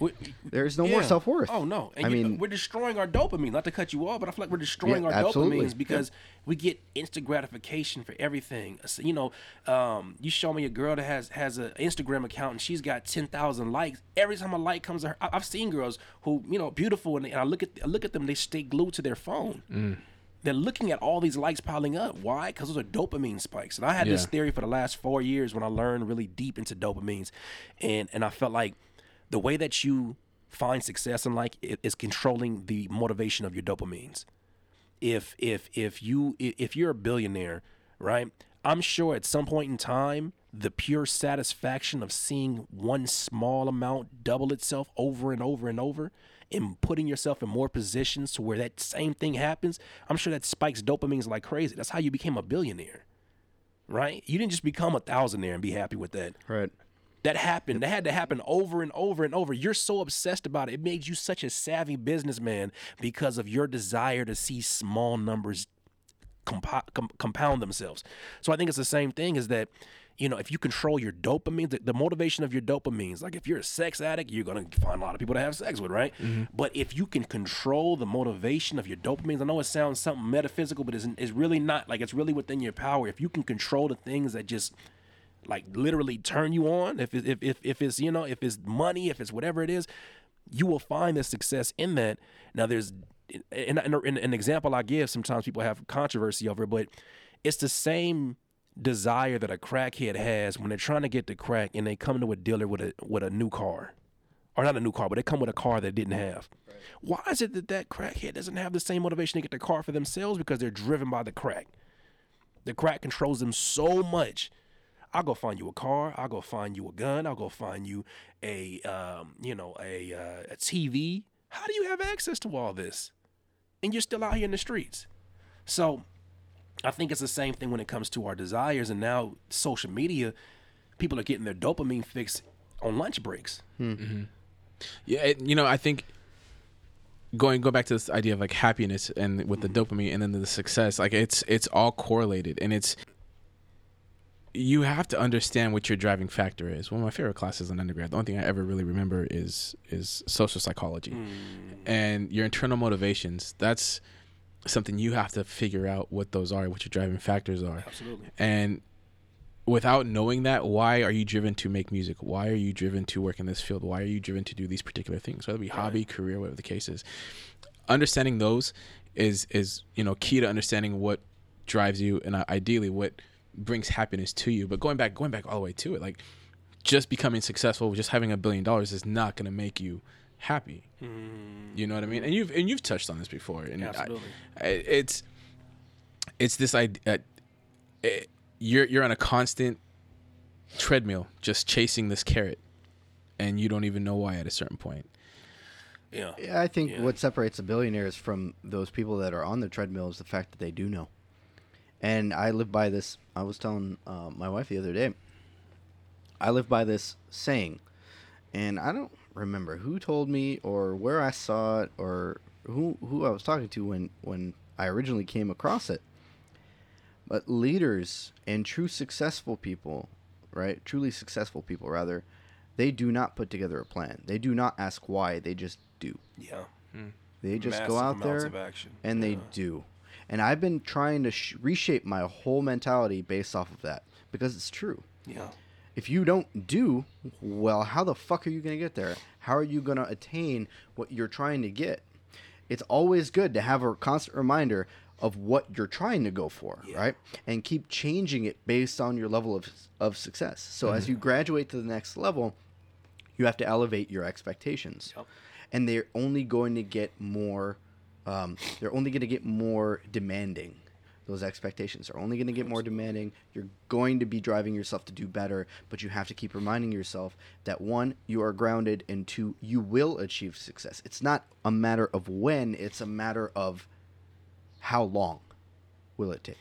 We- there's no more self-worth Oh no! And i you- mean we're destroying our dopamine. Not to cut you off, but I feel like we're destroying Yeah, our absolutely. dopamines because we get instant gratification for everything. So, you know, um, you show me a girl that has has an Instagram account and she's got ten thousand likes. Every time a like comes to her, I've seen girls who you know beautiful and, they, and I look at I look at them, they stay glued to their phone. They're looking at all these likes piling up. Why? Because those are dopamine spikes. And I had this theory for the last four years when I learned really deep into dopamines, and and I felt like the way that you find success in life is controlling the motivation of your dopamines. if if if you if you're a billionaire, right? I'm sure at some point in time, the pure satisfaction of seeing one small amount double itself over and over and over and putting yourself in more positions to where that same thing happens, I'm sure that spikes dopamines like crazy. That's how you became a billionaire. Right? You didn't just become a thousandaire and be happy with that. Right. That happened. That had to happen over and over and over. You're so obsessed about it. It made you such a savvy businessman because of your desire to see small numbers compo- com- compound themselves. So I think it's the same thing is that, you know, if you control your dopamine, the, the motivation of your dopamines, like if you're a sex addict, you're going to find a lot of people to have sex with, right? Mm-hmm. But if you can control the motivation of your dopamines, I know it sounds something metaphysical, but it's, it's really not. Like it's really within your power. If you can control the things that just like literally turn you on. If if, if if it's you know if it's money if it's whatever it is you will find the success in that. Now there's an example i give sometimes people have controversy over it but it's the same desire that a crackhead has when they're trying to get the crack and they come to a dealer with a with a new car. Or not a new car but they come with a car they didn't have. Why is it that that crackhead doesn't have the same motivation to get the car for themselves? Because they're driven by the crack. The crack controls them so much I'll go find you a car. I'll go find you a gun. I'll go find you a, um, you know, a, uh, a TV. How do you have access to all this? And you're still out here in the streets. So I think it's the same thing when it comes to our desires. And now social media, people are getting their dopamine fix on lunch breaks. Yeah, it, you know, I think going go back to this idea of like happiness and with the dopamine and then the success, like it's it's all correlated and it's you have to understand what your driving factor is. One of my favorite classes in undergrad, the only thing I ever really remember is is social psychology. And your internal motivations, that's something you have to figure out what those are, what your driving factors are. Absolutely. And without knowing that, why are you driven to make music? Why are you driven to work in this field? Why are you driven to do these particular things? Whether it be hobby, career, whatever the case is. Understanding those is is you know key to understanding what drives you and uh, ideally what brings happiness to you. But going back going back all the way to it, like just becoming successful, just having a billion dollars is not going to make you happy. Mm. You know what I mean? And you've and you've touched on this before. And I- Absolutely. I, it's it's this idea. Uh, eh, it, you're you're on a constant treadmill, just chasing this carrot, and you don't even know why at a certain point. Yeah. Yeah, I think Yeah. what separates the billionaires from those people that are on the treadmill is the fact that they do know. And I live by this. I was telling uh, my wife the other day. I live by this saying, and I don't remember who told me or where I saw it or who who I was talking to when when I originally came across it. But leaders and true successful people, right? Truly successful people, rather, they do not put together a plan. They do not ask why. They just do. Yeah. They just Massive go out there of action. and they do. And I've been trying to sh- reshape my whole mentality based off of that because it's true. Yeah. If you don't do, well, how the fuck are you going to get there? How are you going to attain what you're trying to get? It's always good to have a constant reminder of what you're trying to go for, right? And keep changing it based on your level of, of success. So as mm-hmm. you graduate to the next level, you have to elevate your expectations Yep. and they're only going to get more um, they're only going to get more demanding. Those expectations are only going to get more demanding. You're going to be driving yourself to do better but you have to keep reminding yourself that one you are grounded and two you will achieve success. It's not a matter of when it's a matter of how long will it take.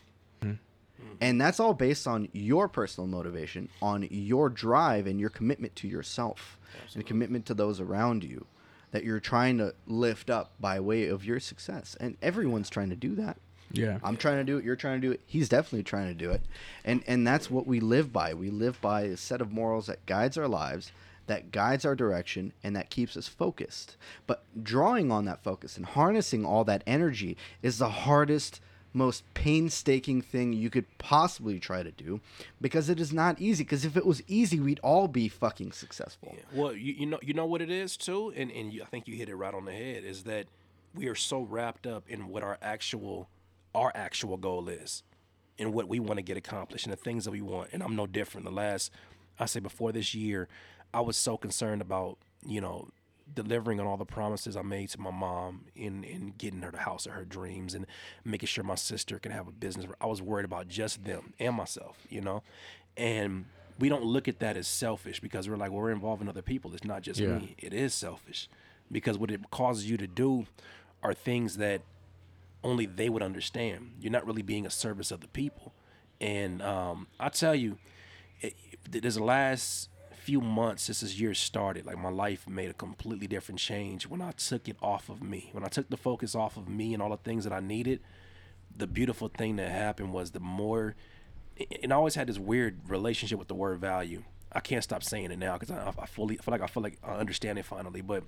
And that's all based on your personal motivation, on your drive and your commitment to yourself and commitment to those around you that you're trying to lift up by way of your success. And everyone's trying to do that. Yeah. I'm trying to do it, you're trying to do it. He's definitely trying to do it. And and that's what we live by. We live by a set of morals that guides our lives, that guides our direction and that keeps us focused. But drawing on that focus and harnessing all that energy is the hardest most painstaking thing you could possibly try to do because it is not easy because if it was easy we'd all be fucking successful Well, you, you know you know what it is too, and and you, I think you hit it right on the head. Is that we are so wrapped up in what our actual our actual goal is, and what we want to get accomplished, and the things that we want. And I'm no different. The last I say before this year, I was so concerned about you know delivering on all the promises I made to my mom in in getting her the house of her dreams and making sure my sister can have a business. I was worried about just them and myself, you know, and we don't look at that as selfish because we're like, well, we're involving other people. It's not just Yeah. me. It is selfish because what it causes you to do are things that only they would understand. You're not really being a service of the people. And um, I tell you, it, the last few months since this year started, like my life made a completely different change when I took it off of me. When I took the focus off of me and all the things that I needed, the beautiful thing that happened was the more, and I always had this weird relationship with the word value. I can't stop saying it now because I, I fully I feel like I feel like I understand it finally, but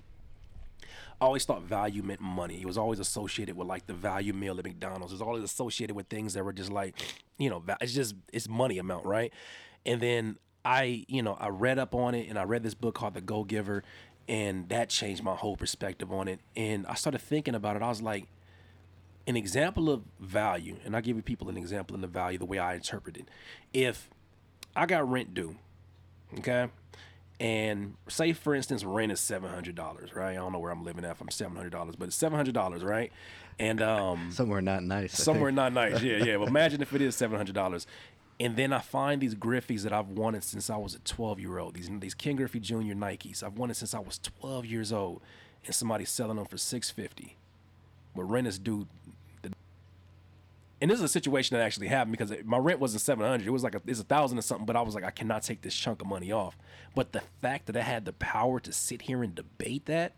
I always thought value meant money. It was always associated with like the value meal at McDonald's. It was always associated with things that were just like, you know, it's just it's money amount, right? And then I, you know, I read up on it and I read this book called The Go Giver, and that changed my whole perspective on it. And I started thinking about it. I was like, an example of value, and I give you people an example in the value the way I interpret it. If I got rent due, okay, and say for instance rent is seven hundred dollars, right? I don't know where I'm living at. If I'm seven hundred dollars, but it's seven hundred dollars, right? And um, [LAUGHS] Somewhere not nice. Somewhere not nice. Yeah, yeah. But imagine if it is seven hundred dollars, and then I find these Griffeys that I've wanted since I was a twelve year old. These these Ken Griffey Jr. Nikes I've wanted since I was twelve years old, and somebody's selling them for six fifty. But rent is due. The, and this is a situation that actually happened because it- my rent wasn't seven hundred. It was like a, it's a thousand or something. But I was like, I cannot take this chunk of money off. But the fact that I had the power to sit here and debate that,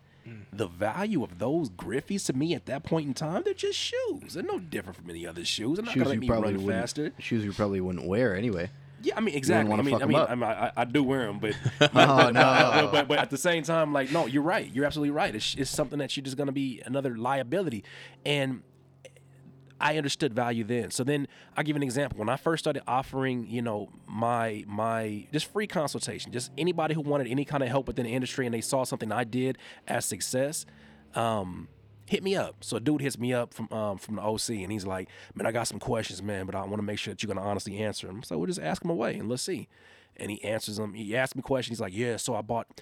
the value of those Griffeys to me at that point in time, they're just shoes. They're no different from any other shoes. They're not Shoes gonna you probably run wouldn't. faster. Shoes you probably wouldn't wear anyway. Yeah, I mean exactly. I mean, I mean. I, mean I, I do wear them, [LAUGHS] but Oh, but, no. but, but, but at the same time, like, no, you're right. You're absolutely right. It's, it's something that you're just gonna be another liability, and I understood value then. So then I'll give an example. When I first started offering, you know, my my just free consultation, just anybody who wanted any kind of help within the industry and they saw something I did as success, um, hit me up. So a dude hits me up from um, from the OC and he's like, Man, I got some questions, man, but I want to make sure that you're gonna honestly answer them. So we'll just ask him away and let's see. And he answers them. He asks me questions. He's like, Yeah, so I bought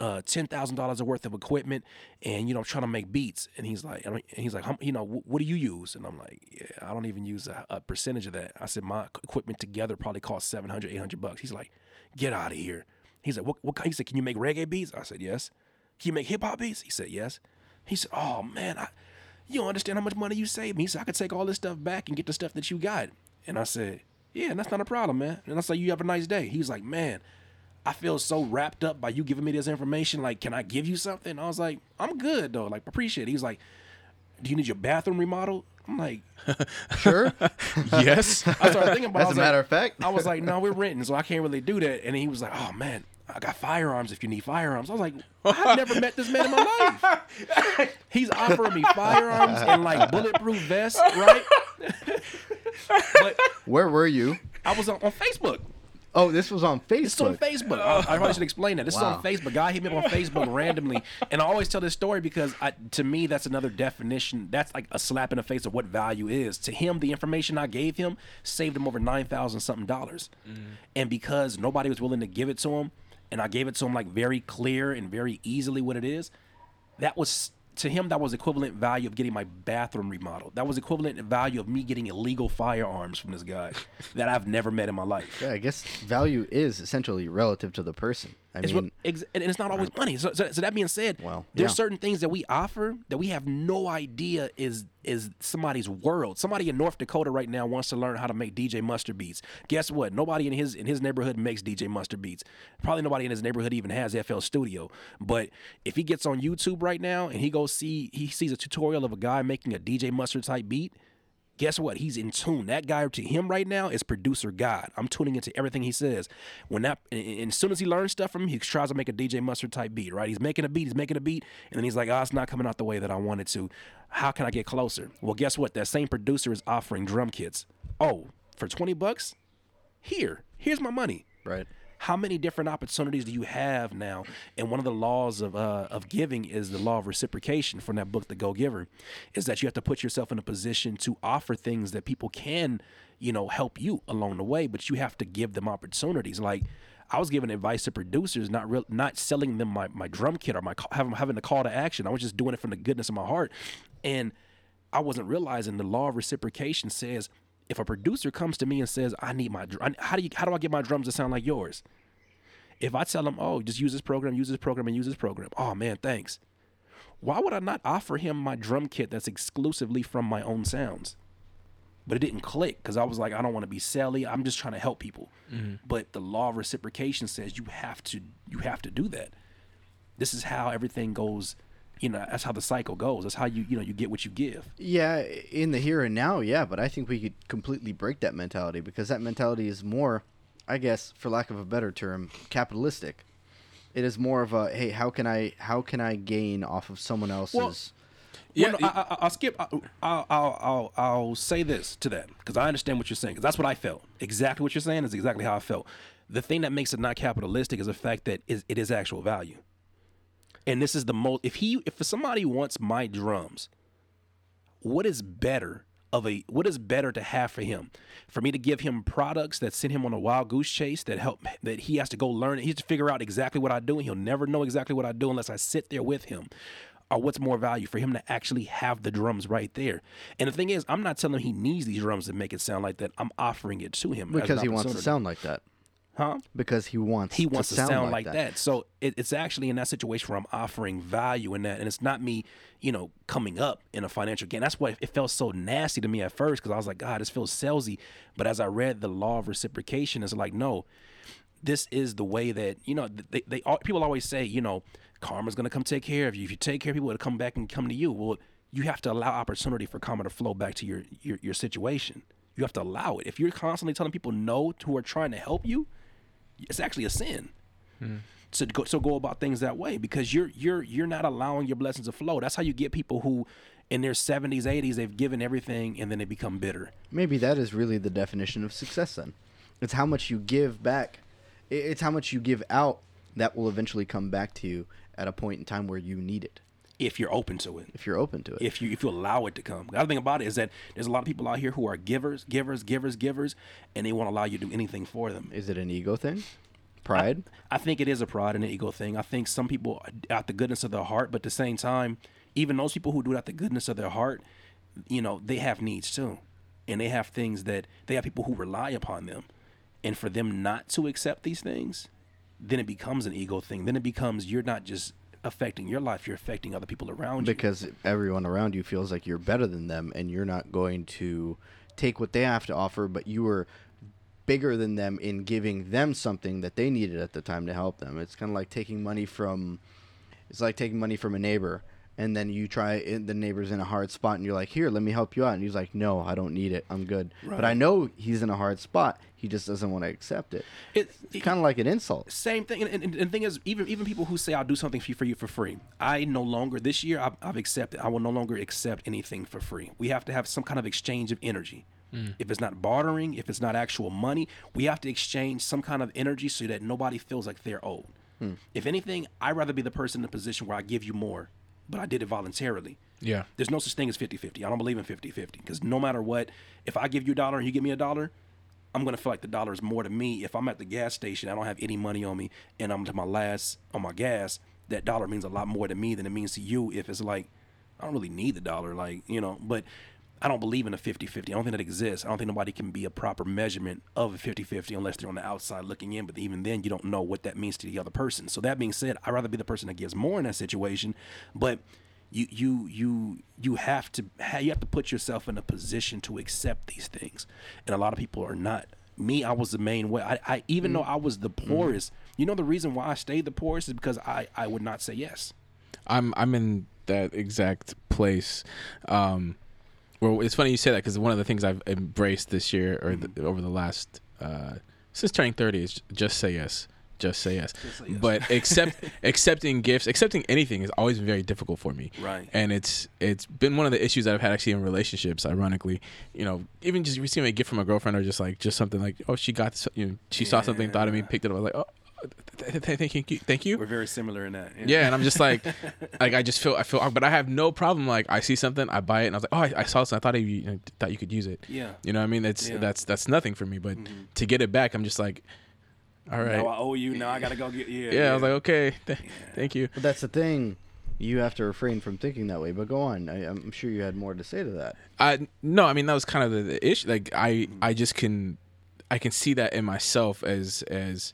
uh, ten thousand dollars worth of equipment, and you know, I'm trying to make beats. And he's like, and he's like, you know, what do you use? And I'm like, yeah, I don't even use a, a percentage of that. I said my equipment together probably cost 700, 800 bucks. He's like, get out of here. He's like, what? What? He said, can you make reggae beats? I said, yes. Can you make hip hop beats? He said, yes. He said, oh man, I, you don't understand how much money you saved me. Said, I could take all this stuff back and get the stuff that you got. And I said, yeah, that's not a problem, man. And I said, you have a nice day. He's like, man. I feel so wrapped up by you giving me this information. Like, can I give you something? I was like, I'm good though. Like, appreciate it. He was like, Do you need your bathroom remodeled? I'm like, [LAUGHS] Sure. [LAUGHS] yes. I started thinking about. As a matter like, of fact. I was like, no, we're renting, so I can't really do that. And he was like, oh man, I got firearms if you need firearms. I was like, I've never met this man in my life. [LAUGHS] He's offering me firearms and like bulletproof vests, right? but Where were you? I was on, on Facebook. Oh, this was on Facebook. This is on Facebook. Facebook. I, I probably should explain that. This is on Facebook. Guy hit me up on Facebook randomly, and I always tell this story because I, to me that's another definition. That's like a slap in the face of what value is. To him, the information I gave him saved him over nine thousand something dollars, mm-hmm. and because nobody was willing to give it to him, and I gave it to him like very clear and very easily what it is, that was to him that was equivalent value of getting my bathroom remodeled. That was equivalent value of me getting illegal firearms from this guy [LAUGHS] that I've never met in my life. Yeah, I guess value is essentially relative to the person. I It's mean, what, and it's not always money. So, so, so that being said, Well, there's yeah. certain things that we offer that we have no idea is is somebody's world. Somebody in North Dakota right now wants to learn how to make DJ Mustard beats. Guess what? Nobody in his in his neighborhood makes DJ Mustard beats. Probably nobody in his neighborhood even has FL Studio. But if he gets on YouTube right now and he goes see he sees a tutorial of a guy making a DJ Mustard type beat, guess what? He's in tune. That guy to him right now is producer God. I'm tuning into everything he says. When that, and, as soon as he learns stuff from him, he tries to make a DJ Mustard type beat, right? He's making a beat, he's making a beat, and then he's like, oh, it's not coming out the way that I wanted to. How can I get closer? Well, guess what? That same producer is offering drum kits. Oh, for 20 bucks? Here, here's my money right. How many different opportunities do you have now? And one of the laws of uh, of giving is the law of reciprocation from that book, The Go Giver, is that you have to put yourself in a position to offer things that people can, you know, help you along the way, but you have to give them opportunities. Like I was giving advice to producers, not real, not selling them my, my drum kit or my having having the call to action. I was just doing it from the goodness of my heart, and I wasn't realizing the law of reciprocation says if a producer comes to me and says I need my how do you how do I get my drums to sound like yours? If I tell them, oh, just use this program, use this program, and use this program, oh man, thanks. Why would I not offer him my drum kit that's exclusively from my own sounds? But it didn't click because I was like, I don't want to be selly. I'm just trying to help people. Mm-hmm. But the law of reciprocation says you have to you have to do that. This is how everything goes. You know, that's how the cycle goes. That's how you you know you get what you give. Yeah, in the here and now, yeah, but I think we could completely break that mentality because that mentality is more, I guess, for lack of a better term, capitalistic. It is more of a hey, how can I how can I gain off of someone else's Yeah, Well, no, I, I, I'll skip. I, I'll, I'll, I'll, I'll say this to that because I understand what you're saying. Because that's what I felt. Exactly what you're saying is exactly how I felt. The thing that makes it not capitalistic is the fact that it is actual value. And this is the most. If he, if somebody wants my drums, what is better of a what is better to have for him? For me to give him products that send him on a wild goose chase that help that he has to go learn it, he has to figure out exactly what i do and he'll never know exactly what i do unless i sit there with him. Or what's more value for him to actually have the drums right there? And the thing is i'm not telling him he needs these drums to make it sound like that. I'm offering it to him because he wants to sound like that. Huh Because he wants he wants to sound, like, that. that. So it, it's actually in that situation where I'm offering value in that, and it's not me, you know, coming up in a financial gain. That's why it felt so nasty to me at first because I was like, God, this feels salesy. But as I read the law of reciprocation, it's like, no, this is the way that you know they, they all, people always say, you know, karma's gonna come take care of you. If you take care of people, it'll come back and come to you. Well, you have to allow opportunity for karma to flow back to your your, your situation. You have to allow it. If you're constantly telling people no to who are trying to help you, it's actually a sin. Hmm. to go so go about things that way because you're you're you're not allowing your blessings to flow. That's how you get people who in their 70s, 80s, they've given everything and then they become bitter. Maybe that is really the definition of success then. It's how much you give back. It's how much you give out that will eventually come back to you at a point in time where you need it If you're open to it. if you're open to it. If you if you allow it to come. The other thing about it is that there's a lot of people out here who are givers, givers, givers, givers, and they won't allow you to do anything for them. is it an ego thing? Pride? I think it is a pride and an ego thing. I think some people out the goodness of their heart, but at the same time, even those people who do it out the goodness of their heart, you know, they have needs too. And they have things that they have people who rely upon them. And for them not to accept these things, then it becomes an ego thing. Then it becomes you're not just affecting your life, you're affecting other people around you. because everyone around you feels like you're better than them and you're not going to take what they have to offer but you were bigger than them in giving them something that they needed at the time to help them it's kind of like taking money from it's like taking money from a neighbor and then you try and the neighbor's in a hard spot and you're like here let me help you out and he's like no i don't need it i'm good but i know he's in a hard spot he just doesn't want to accept it It- it's kind of like an insult Same thing, and, and, and the thing is, even even people who say I'll do something for you, for you for free, I no longer this year I've, I've accepted. I will no longer accept anything for free. We have to have some kind of exchange of energy. Mm. If it's not bartering, if it's not actual money, we have to exchange some kind of energy so that nobody feels like they're owed. Hmm. If anything, I'd rather be the person in the position where I give you more, but I did it voluntarily. Yeah. There's no such thing as 50 50. I don't believe in 50 50 because no matter what, if I give you a dollar and you give me a dollar, I'm gonna feel like the dollar is more to me. If I'm at the gas station, I don't have any money on me, and I'm to my last on my gas. That dollar means a lot more to me than it means to you. If it's like, I don't really need the dollar, like you know. But I don't believe in a 50-50. I don't think that exists. I don't think nobody can be a proper measurement of a 50-50 unless they're on the outside looking in. But even then, you don't know what that means to the other person. So that being said, I'd rather be the person that gives more in that situation. But you you you you have to you have to put yourself in a position to accept these things and a lot of people are not me i was the main way i, I even though i was the poorest you know the reason why i stayed the poorest is because i i would not say yes I'm I'm in that exact place. Um, well, it's funny you say that because one of the things I've embraced this year or the, over the last uh, since turning thirty is just say yes, just say yes. say yes. But [LAUGHS] accept accepting gifts, accepting anything has always been very difficult for me. Right. And it's it's been one of the issues that I've had actually in relationships. Ironically, you know, even just receiving a gift from a girlfriend or just like just something like oh she got this, you know she saw something, thought of me, Yeah. picked it up. I was like oh. Th- th- th- Thank you, thank you. we're very similar in that Yeah, and I'm just like, [LAUGHS] like I just feel, I feel, but I have no problem. Like I see something, I buy it, and I was like, oh, I, I saw this, and I thought you, you know, thought you could use it. yeah You know what I mean? That's Yeah. that's that's nothing for me. But Mhm. to get it back, I'm just like, All right. Now I owe you. Now I gotta go get. Yeah. yeah, I was like, okay, th- thank you. But that's the thing. You have to refrain from thinking that way. But go on. I, I'm sure you had more to say to that. I no, I mean that was kind of the, the issue. Like I, I just can, I can see that in myself as as.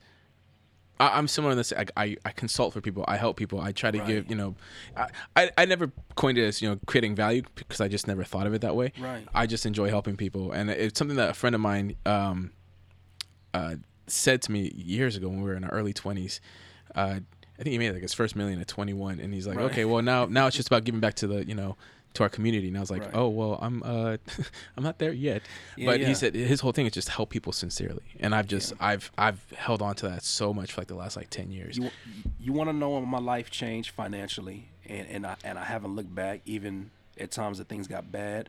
I, I'm similar in this. I, I, I consult for people. I help people. I try to Right. give. You know, I, I, I never coined it as you know creating value because I just never thought of it that way. Right. I just enjoy helping people, and it's something that a friend of mine um, uh, said to me years ago when we were in our early twenties. Uh, I think he made like his first million at 21, and he's like, Right. okay, well now now it's just about giving back to the you know to our community. And I was like, Right. oh well, I'm uh [LAUGHS] I'm not there yet. Yeah, but yeah. he said his whole thing is just help people sincerely, and I've just I've I've held on to that so much for like the last like 10 years. You you want to know when my life changed financially, and and I and I haven't looked back even at times that things got bad.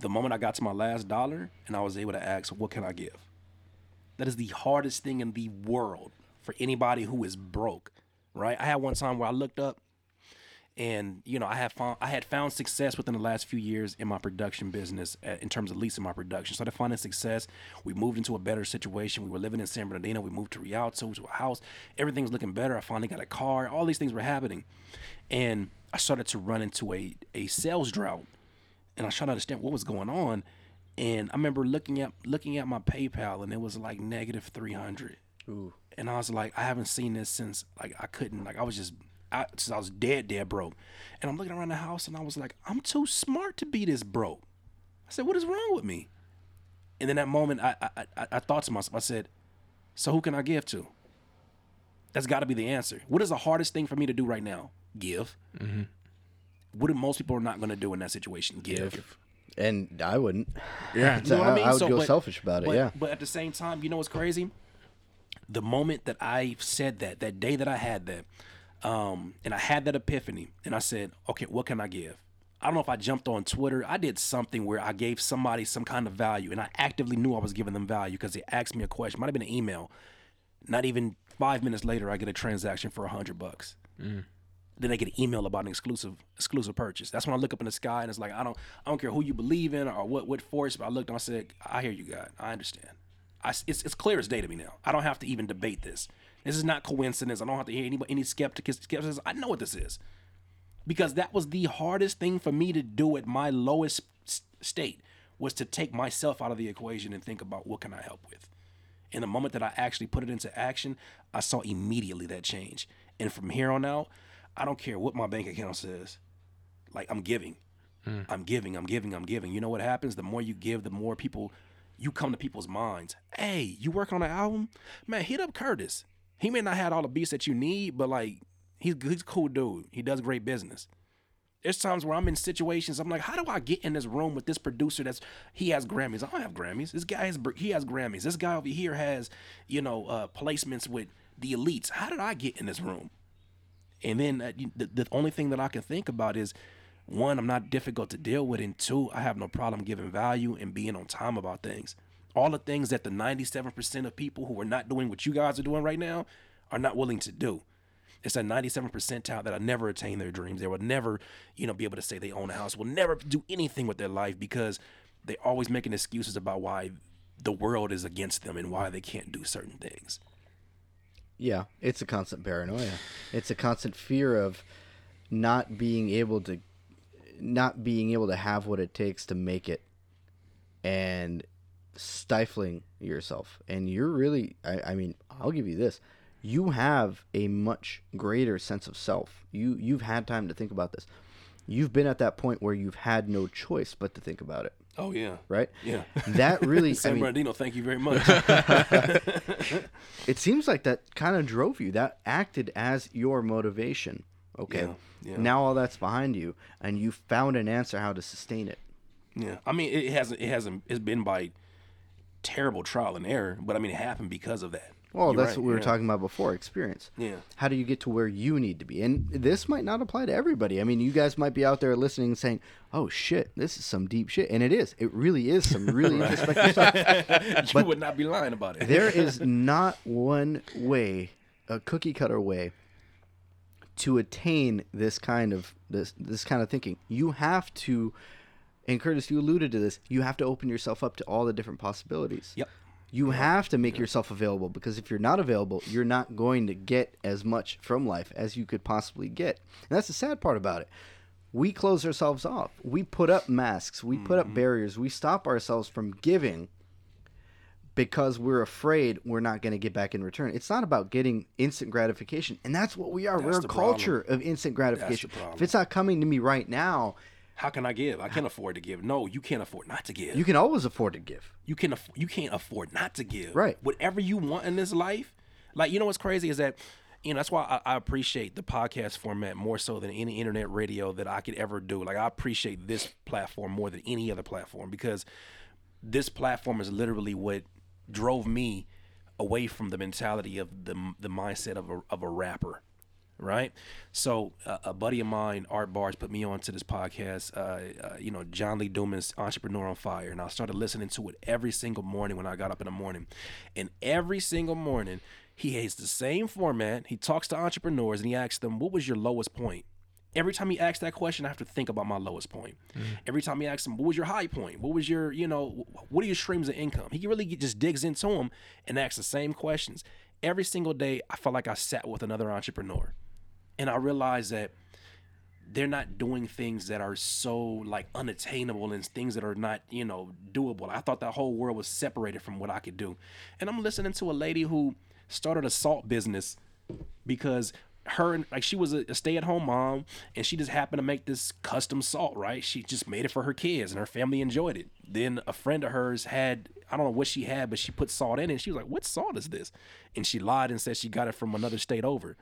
The moment I got to my last dollar, and I was able to ask, "What can I give?" That is the hardest thing in the world for anybody who is broke, right? I had one time where I looked up, and you know I had found I had found success within the last few years in my production business uh, in terms of leasing my production. So I started finding success. We moved into a better situation. We were living in San Bernardino. We moved to Rialto to a house. Everything was looking better. I finally got a car. All these things were happening, and I started to run into a a sales drought, and I tried to understand what was going on. And I remember looking at looking at my PayPal, and it was like negative three hundred Ooh. and I was like, I haven't seen this since like I couldn't like I was just I, since I was dead dead broke, and I'm looking around the house and I was like, I'm too smart to be this broke. I said, what is wrong with me? And in that moment, I I, I, I thought to myself, I said, so who can I give to? That's got to be the answer. What is the hardest thing for me to do right now? Give. Mm-hmm. What do most people are not going to do in that situation? Give. And I wouldn't. Yeah. [LAUGHS] So You know what I I, mean? I would So, feel but- selfish about it. But, yeah. But at the same time, you know what's crazy? The moment that I said that, that day that I had that, um, and I had that epiphany, and I said, okay, what can I give? I don't know if I jumped on Twitter. I did something where I gave somebody some kind of value, and I actively knew I was giving them value because they asked me a question. Might have been an email. Not even five minutes later, I get a transaction for a hundred bucks. Then I get an email about an exclusive exclusive purchase. That's when I look up in the sky and it's like I don't I don't care who you believe in or what what force. But I looked and I said, I hear you, God. I understand. I, it's, it's clear as day to me now. I don't have to even debate this. This is not coincidence. I don't have to hear anybody any skeptics. skeptics. I know what this is because that was the hardest thing for me to do at my lowest state was to take myself out of the equation and think about what can I help with. And the moment that I actually put it into action, I saw immediately that change. And from here on out, I don't care what my bank account says. Like I'm giving. Hmm. I'm giving, I'm giving, I'm giving. You know what happens? The more you give, the more people you come to people's minds. Hey, you work on an album? Man, hit up Curtis. He may not have all the beats that you need, but like he's he's a cool dude. He does great business. There's times where I'm in situations I'm like, how do I get in this room with this producer that's he has Grammys? I don't have Grammys. This guy has he has Grammys. This guy over here has you know uh, placements with the elites. How did I get in this room? And then uh, the, the only thing that I can think about is one, I'm not difficult to deal with, and two, I have no problem giving value and being on time about things. All the things that the 97% of people who are not doing what you guys are doing right now are not willing to do. It's that 97 percentile that will never attain their dreams. They will never, you know, be able to say they own a house. Will never do anything with their life because they're always making excuses about why the world is against them and why they can't do certain things. Yeah, it's a constant paranoia. It's a constant fear of not being able to not being able to have what it takes to make it and stifling yourself. And you're really I, I mean, I'll give you this. You have a much greater sense of self. You you've had time to think about this. You've been at that point where you've had no choice but to think about it, Oh yeah, right? yeah. That really [LAUGHS] I San mean, Bernardino, thank you very much. [LAUGHS] it seems like that kind of drove you. That acted as your motivation. Okay. Yeah, yeah. Now all that's behind you, and you found an answer how to sustain it. Yeah, I mean, it hasn't. It hasn't. It's been by terrible trial and error, but I mean, it happened because of that. Well, You're that's right, what we were yeah. talking about before experience. Yeah. How do you get to where you need to be? And this might not apply to everybody. I mean, you guys might be out there listening and saying, oh, shit, this is some deep shit. And it is. It really is some really [LAUGHS] introspective stuff. [LAUGHS] you would not be lying about it. there is [LAUGHS] not one way, a cookie cutter way, to attain this kind of this this kind of thinking. You have to, and Curtis, you alluded to this. You have to open yourself up to all the different possibilities. Yep. You have to make yourself available because if you're not available, you're not going to get as much from life as you could possibly get. And that's the sad part about it. We close ourselves off. We put up masks. We put up mm-hmm. barriers. We stop ourselves from giving because we're afraid we're not going to get back in return. It's not about getting instant gratification. And that's what we are. That's we're a the problem. culture of instant gratification. If it's not coming to me right now, How can I give? I can't afford to give. No, you can't afford not to give. you can always afford to give. you can aff- you can't afford not to give. Right. Whatever you want in this life, like you know what's crazy is that you know that's why I, I appreciate the podcast format more so than any internet radio that I could ever do. Like I appreciate this platform more than any other platform because this platform is literally what drove me away from the mentality of the the mindset of a of a rapper right? So uh, a buddy of mine, Art Bars, put me on to this podcast. Uh, uh, you know, John Lee Dumas, Entrepreneur on Fire, and I started listening to it every single morning when I got up in the morning, and every single morning he has the same format. He talks to entrepreneurs and he asks them, "What was your lowest point?" Every time he asks that question, I have to think about my lowest point. Every time he asks him, "What was your high point? What was your, you know, what are your streams of income?" He really just digs into them and asks the same questions every single day. I felt like I sat with another entrepreneur and I realized that they're not doing things that are so like unattainable and things that are not you know doable. I thought the whole world was separated from what I could do, and I'm listening to a lady who started a salt business because her like she was a, a stay-at-home mom and she just happened to make this custom salt right? She just made it for her kids and her family enjoyed it. Then a friend of hers had i don't know what she had but she put salt in it and she was like what salt is this? And she lied and said she got it from another state over.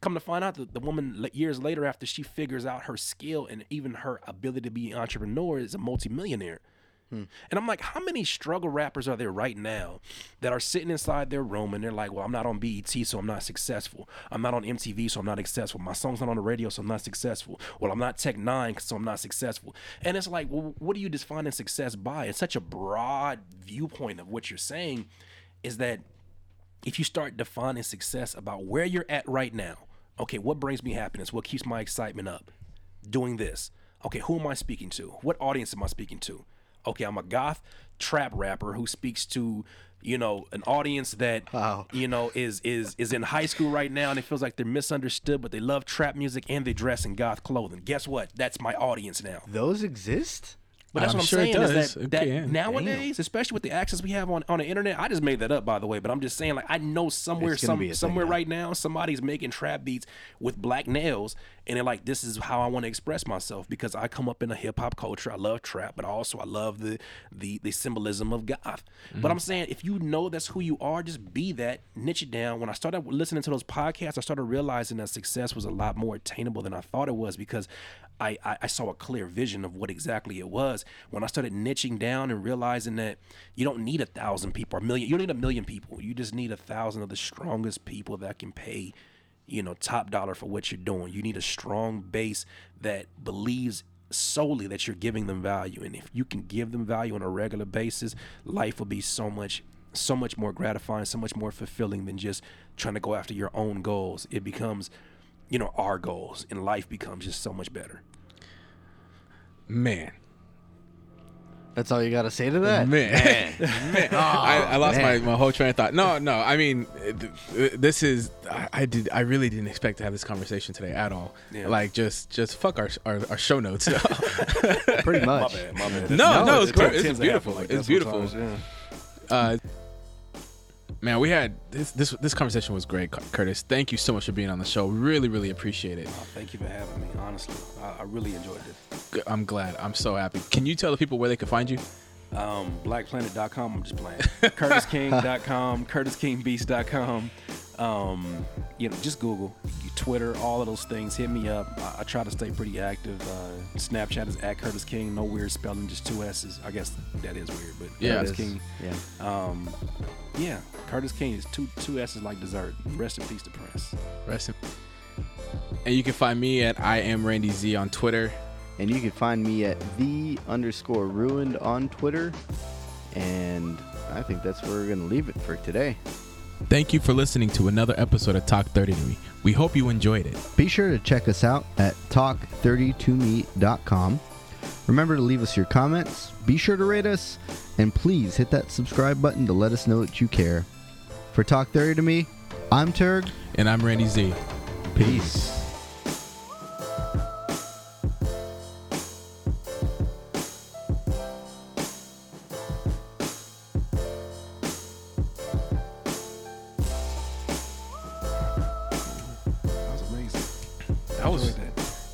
Come to find out that the woman years later after she figures out her skill and even her ability to be an entrepreneur is a multimillionaire Hmm. and I'm like, how many struggle rappers are there right now that are sitting inside their room and they're like, well, I'm not on BET, so I'm not successful. I'm not on MTV, so I'm not successful. My song's not on the radio, so I'm not successful. Well, I'm not Tech N9ne, so I'm not successful. And it's like, well, what are you defining success by? It's such a broad viewpoint of what you're saying is that if you start defining success about where you're at right now, okay, what brings me happiness? What keeps my excitement up? Doing this. Okay, who am I speaking to? What audience am I speaking to? Okay, I'm a goth trap rapper who speaks to, you know, an audience that Wow. you know is is is in high school right now and it feels like they're misunderstood, but they love trap music and they dress in goth clothing. Guess what? That's my audience now. Those exist? But that's I'm what I'm sure saying is that, that Okay, nowadays, especially with the access we have on, on the internet, I just made that up by the way, but I'm just saying like I know somewhere some somewhere now. right now somebody's making trap beats with black nails and they're like this is how I want to express myself because I come up in a hip hop culture. I love trap, but also I love the the the symbolism of goth. Mm-hmm. But I'm saying if you know that's who you are, just be that, niche it down. When I started listening to those podcasts, I started realizing that success was a lot more attainable than I thought it was because I, I, I saw a clear vision of what exactly it was when I started niching down and realizing that you don't need a thousand people or a million. You don't need a million people. You just need a thousand of the strongest people that can pay, you know, top dollar for what you're doing. You need a strong base that believes solely that you're giving them value. And if you can give them value on a regular basis, life will be so much so much more gratifying, so much more fulfilling than just trying to go after your own goals. It becomes you know, our goals and life becomes just so much better. Man, That's all you got to say to that? man, [LAUGHS] I, I lost man. my, my whole train of thought. No, no. I mean, this is I, I did I really didn't expect to have this conversation today at all. Yeah. Like just just fuck our our, our show notes. [LAUGHS] Pretty [LAUGHS] My much. bad, my bad. No, no, it's it per- it's beautiful. like It's beautiful. yeah. uh, man, we had this this this conversation was great, Curtis. Thank you so much for being on the show. Really, really appreciate it. Oh, thank you for having me. Honestly, I, I really enjoyed this. I'm glad. I'm so happy. Can you tell the people where they can find you? Um, BlackPlanet.com. I'm just playing. [LAUGHS] CurtisKing.com. CurtisKingBeats.com. Um, you know, just Google, Twitter, all of those things. Hit me up. I, I try to stay pretty active. Uh, Snapchat is at Curtis King. No weird spelling, just two S's. I guess that is weird, but Yeah, Curtis It is. King. Yeah. Um, yeah, Curtis King is two two S's like dessert. Rest in peace to Prince. Rest in. And you can find me at I am Randy Z on Twitter. And you can find me at the underscore ruined on Twitter. And I think that's where we're going to leave it for today. Thank you for listening to another episode of Talk 30 to Me. We hope you enjoyed it. Be sure to check us out at talk32me.com. Remember to leave us your comments, be sure to rate us, and please hit that subscribe button to let us know that you care. For Talk 30 to Me, I'm Turg. And I'm Randy Z. Peace. That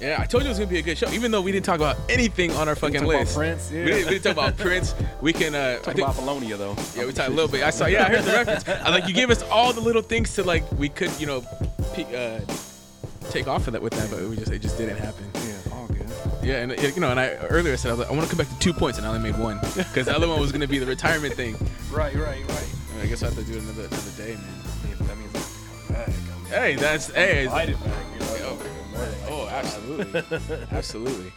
Yeah, I told you it was gonna be a good show, even though we didn't talk about anything on our fucking Talk about list. Prince, yeah. We, didn't, we didn't talk about [LAUGHS] Prince. We can. Uh, I Talk think, about Apollonia though. yeah, we talked a little bit. I saw. Yeah, I heard the reference. [LAUGHS] I like you gave us all the little things to like we could, you know, pe- uh, take off of that with that, but we just it just didn't happen. Yeah, all good. Yeah, and you know, and I earlier said I was like, I want to come back to two points, and I only made one because the other one was gonna be the retirement thing. [LAUGHS] Right, right, right. I guess I have to do it another another day, man. Yeah, that means I'm back. I'm Hey, that's hey. invited back. You know, Oh, oh, absolutely, [LAUGHS] absolutely.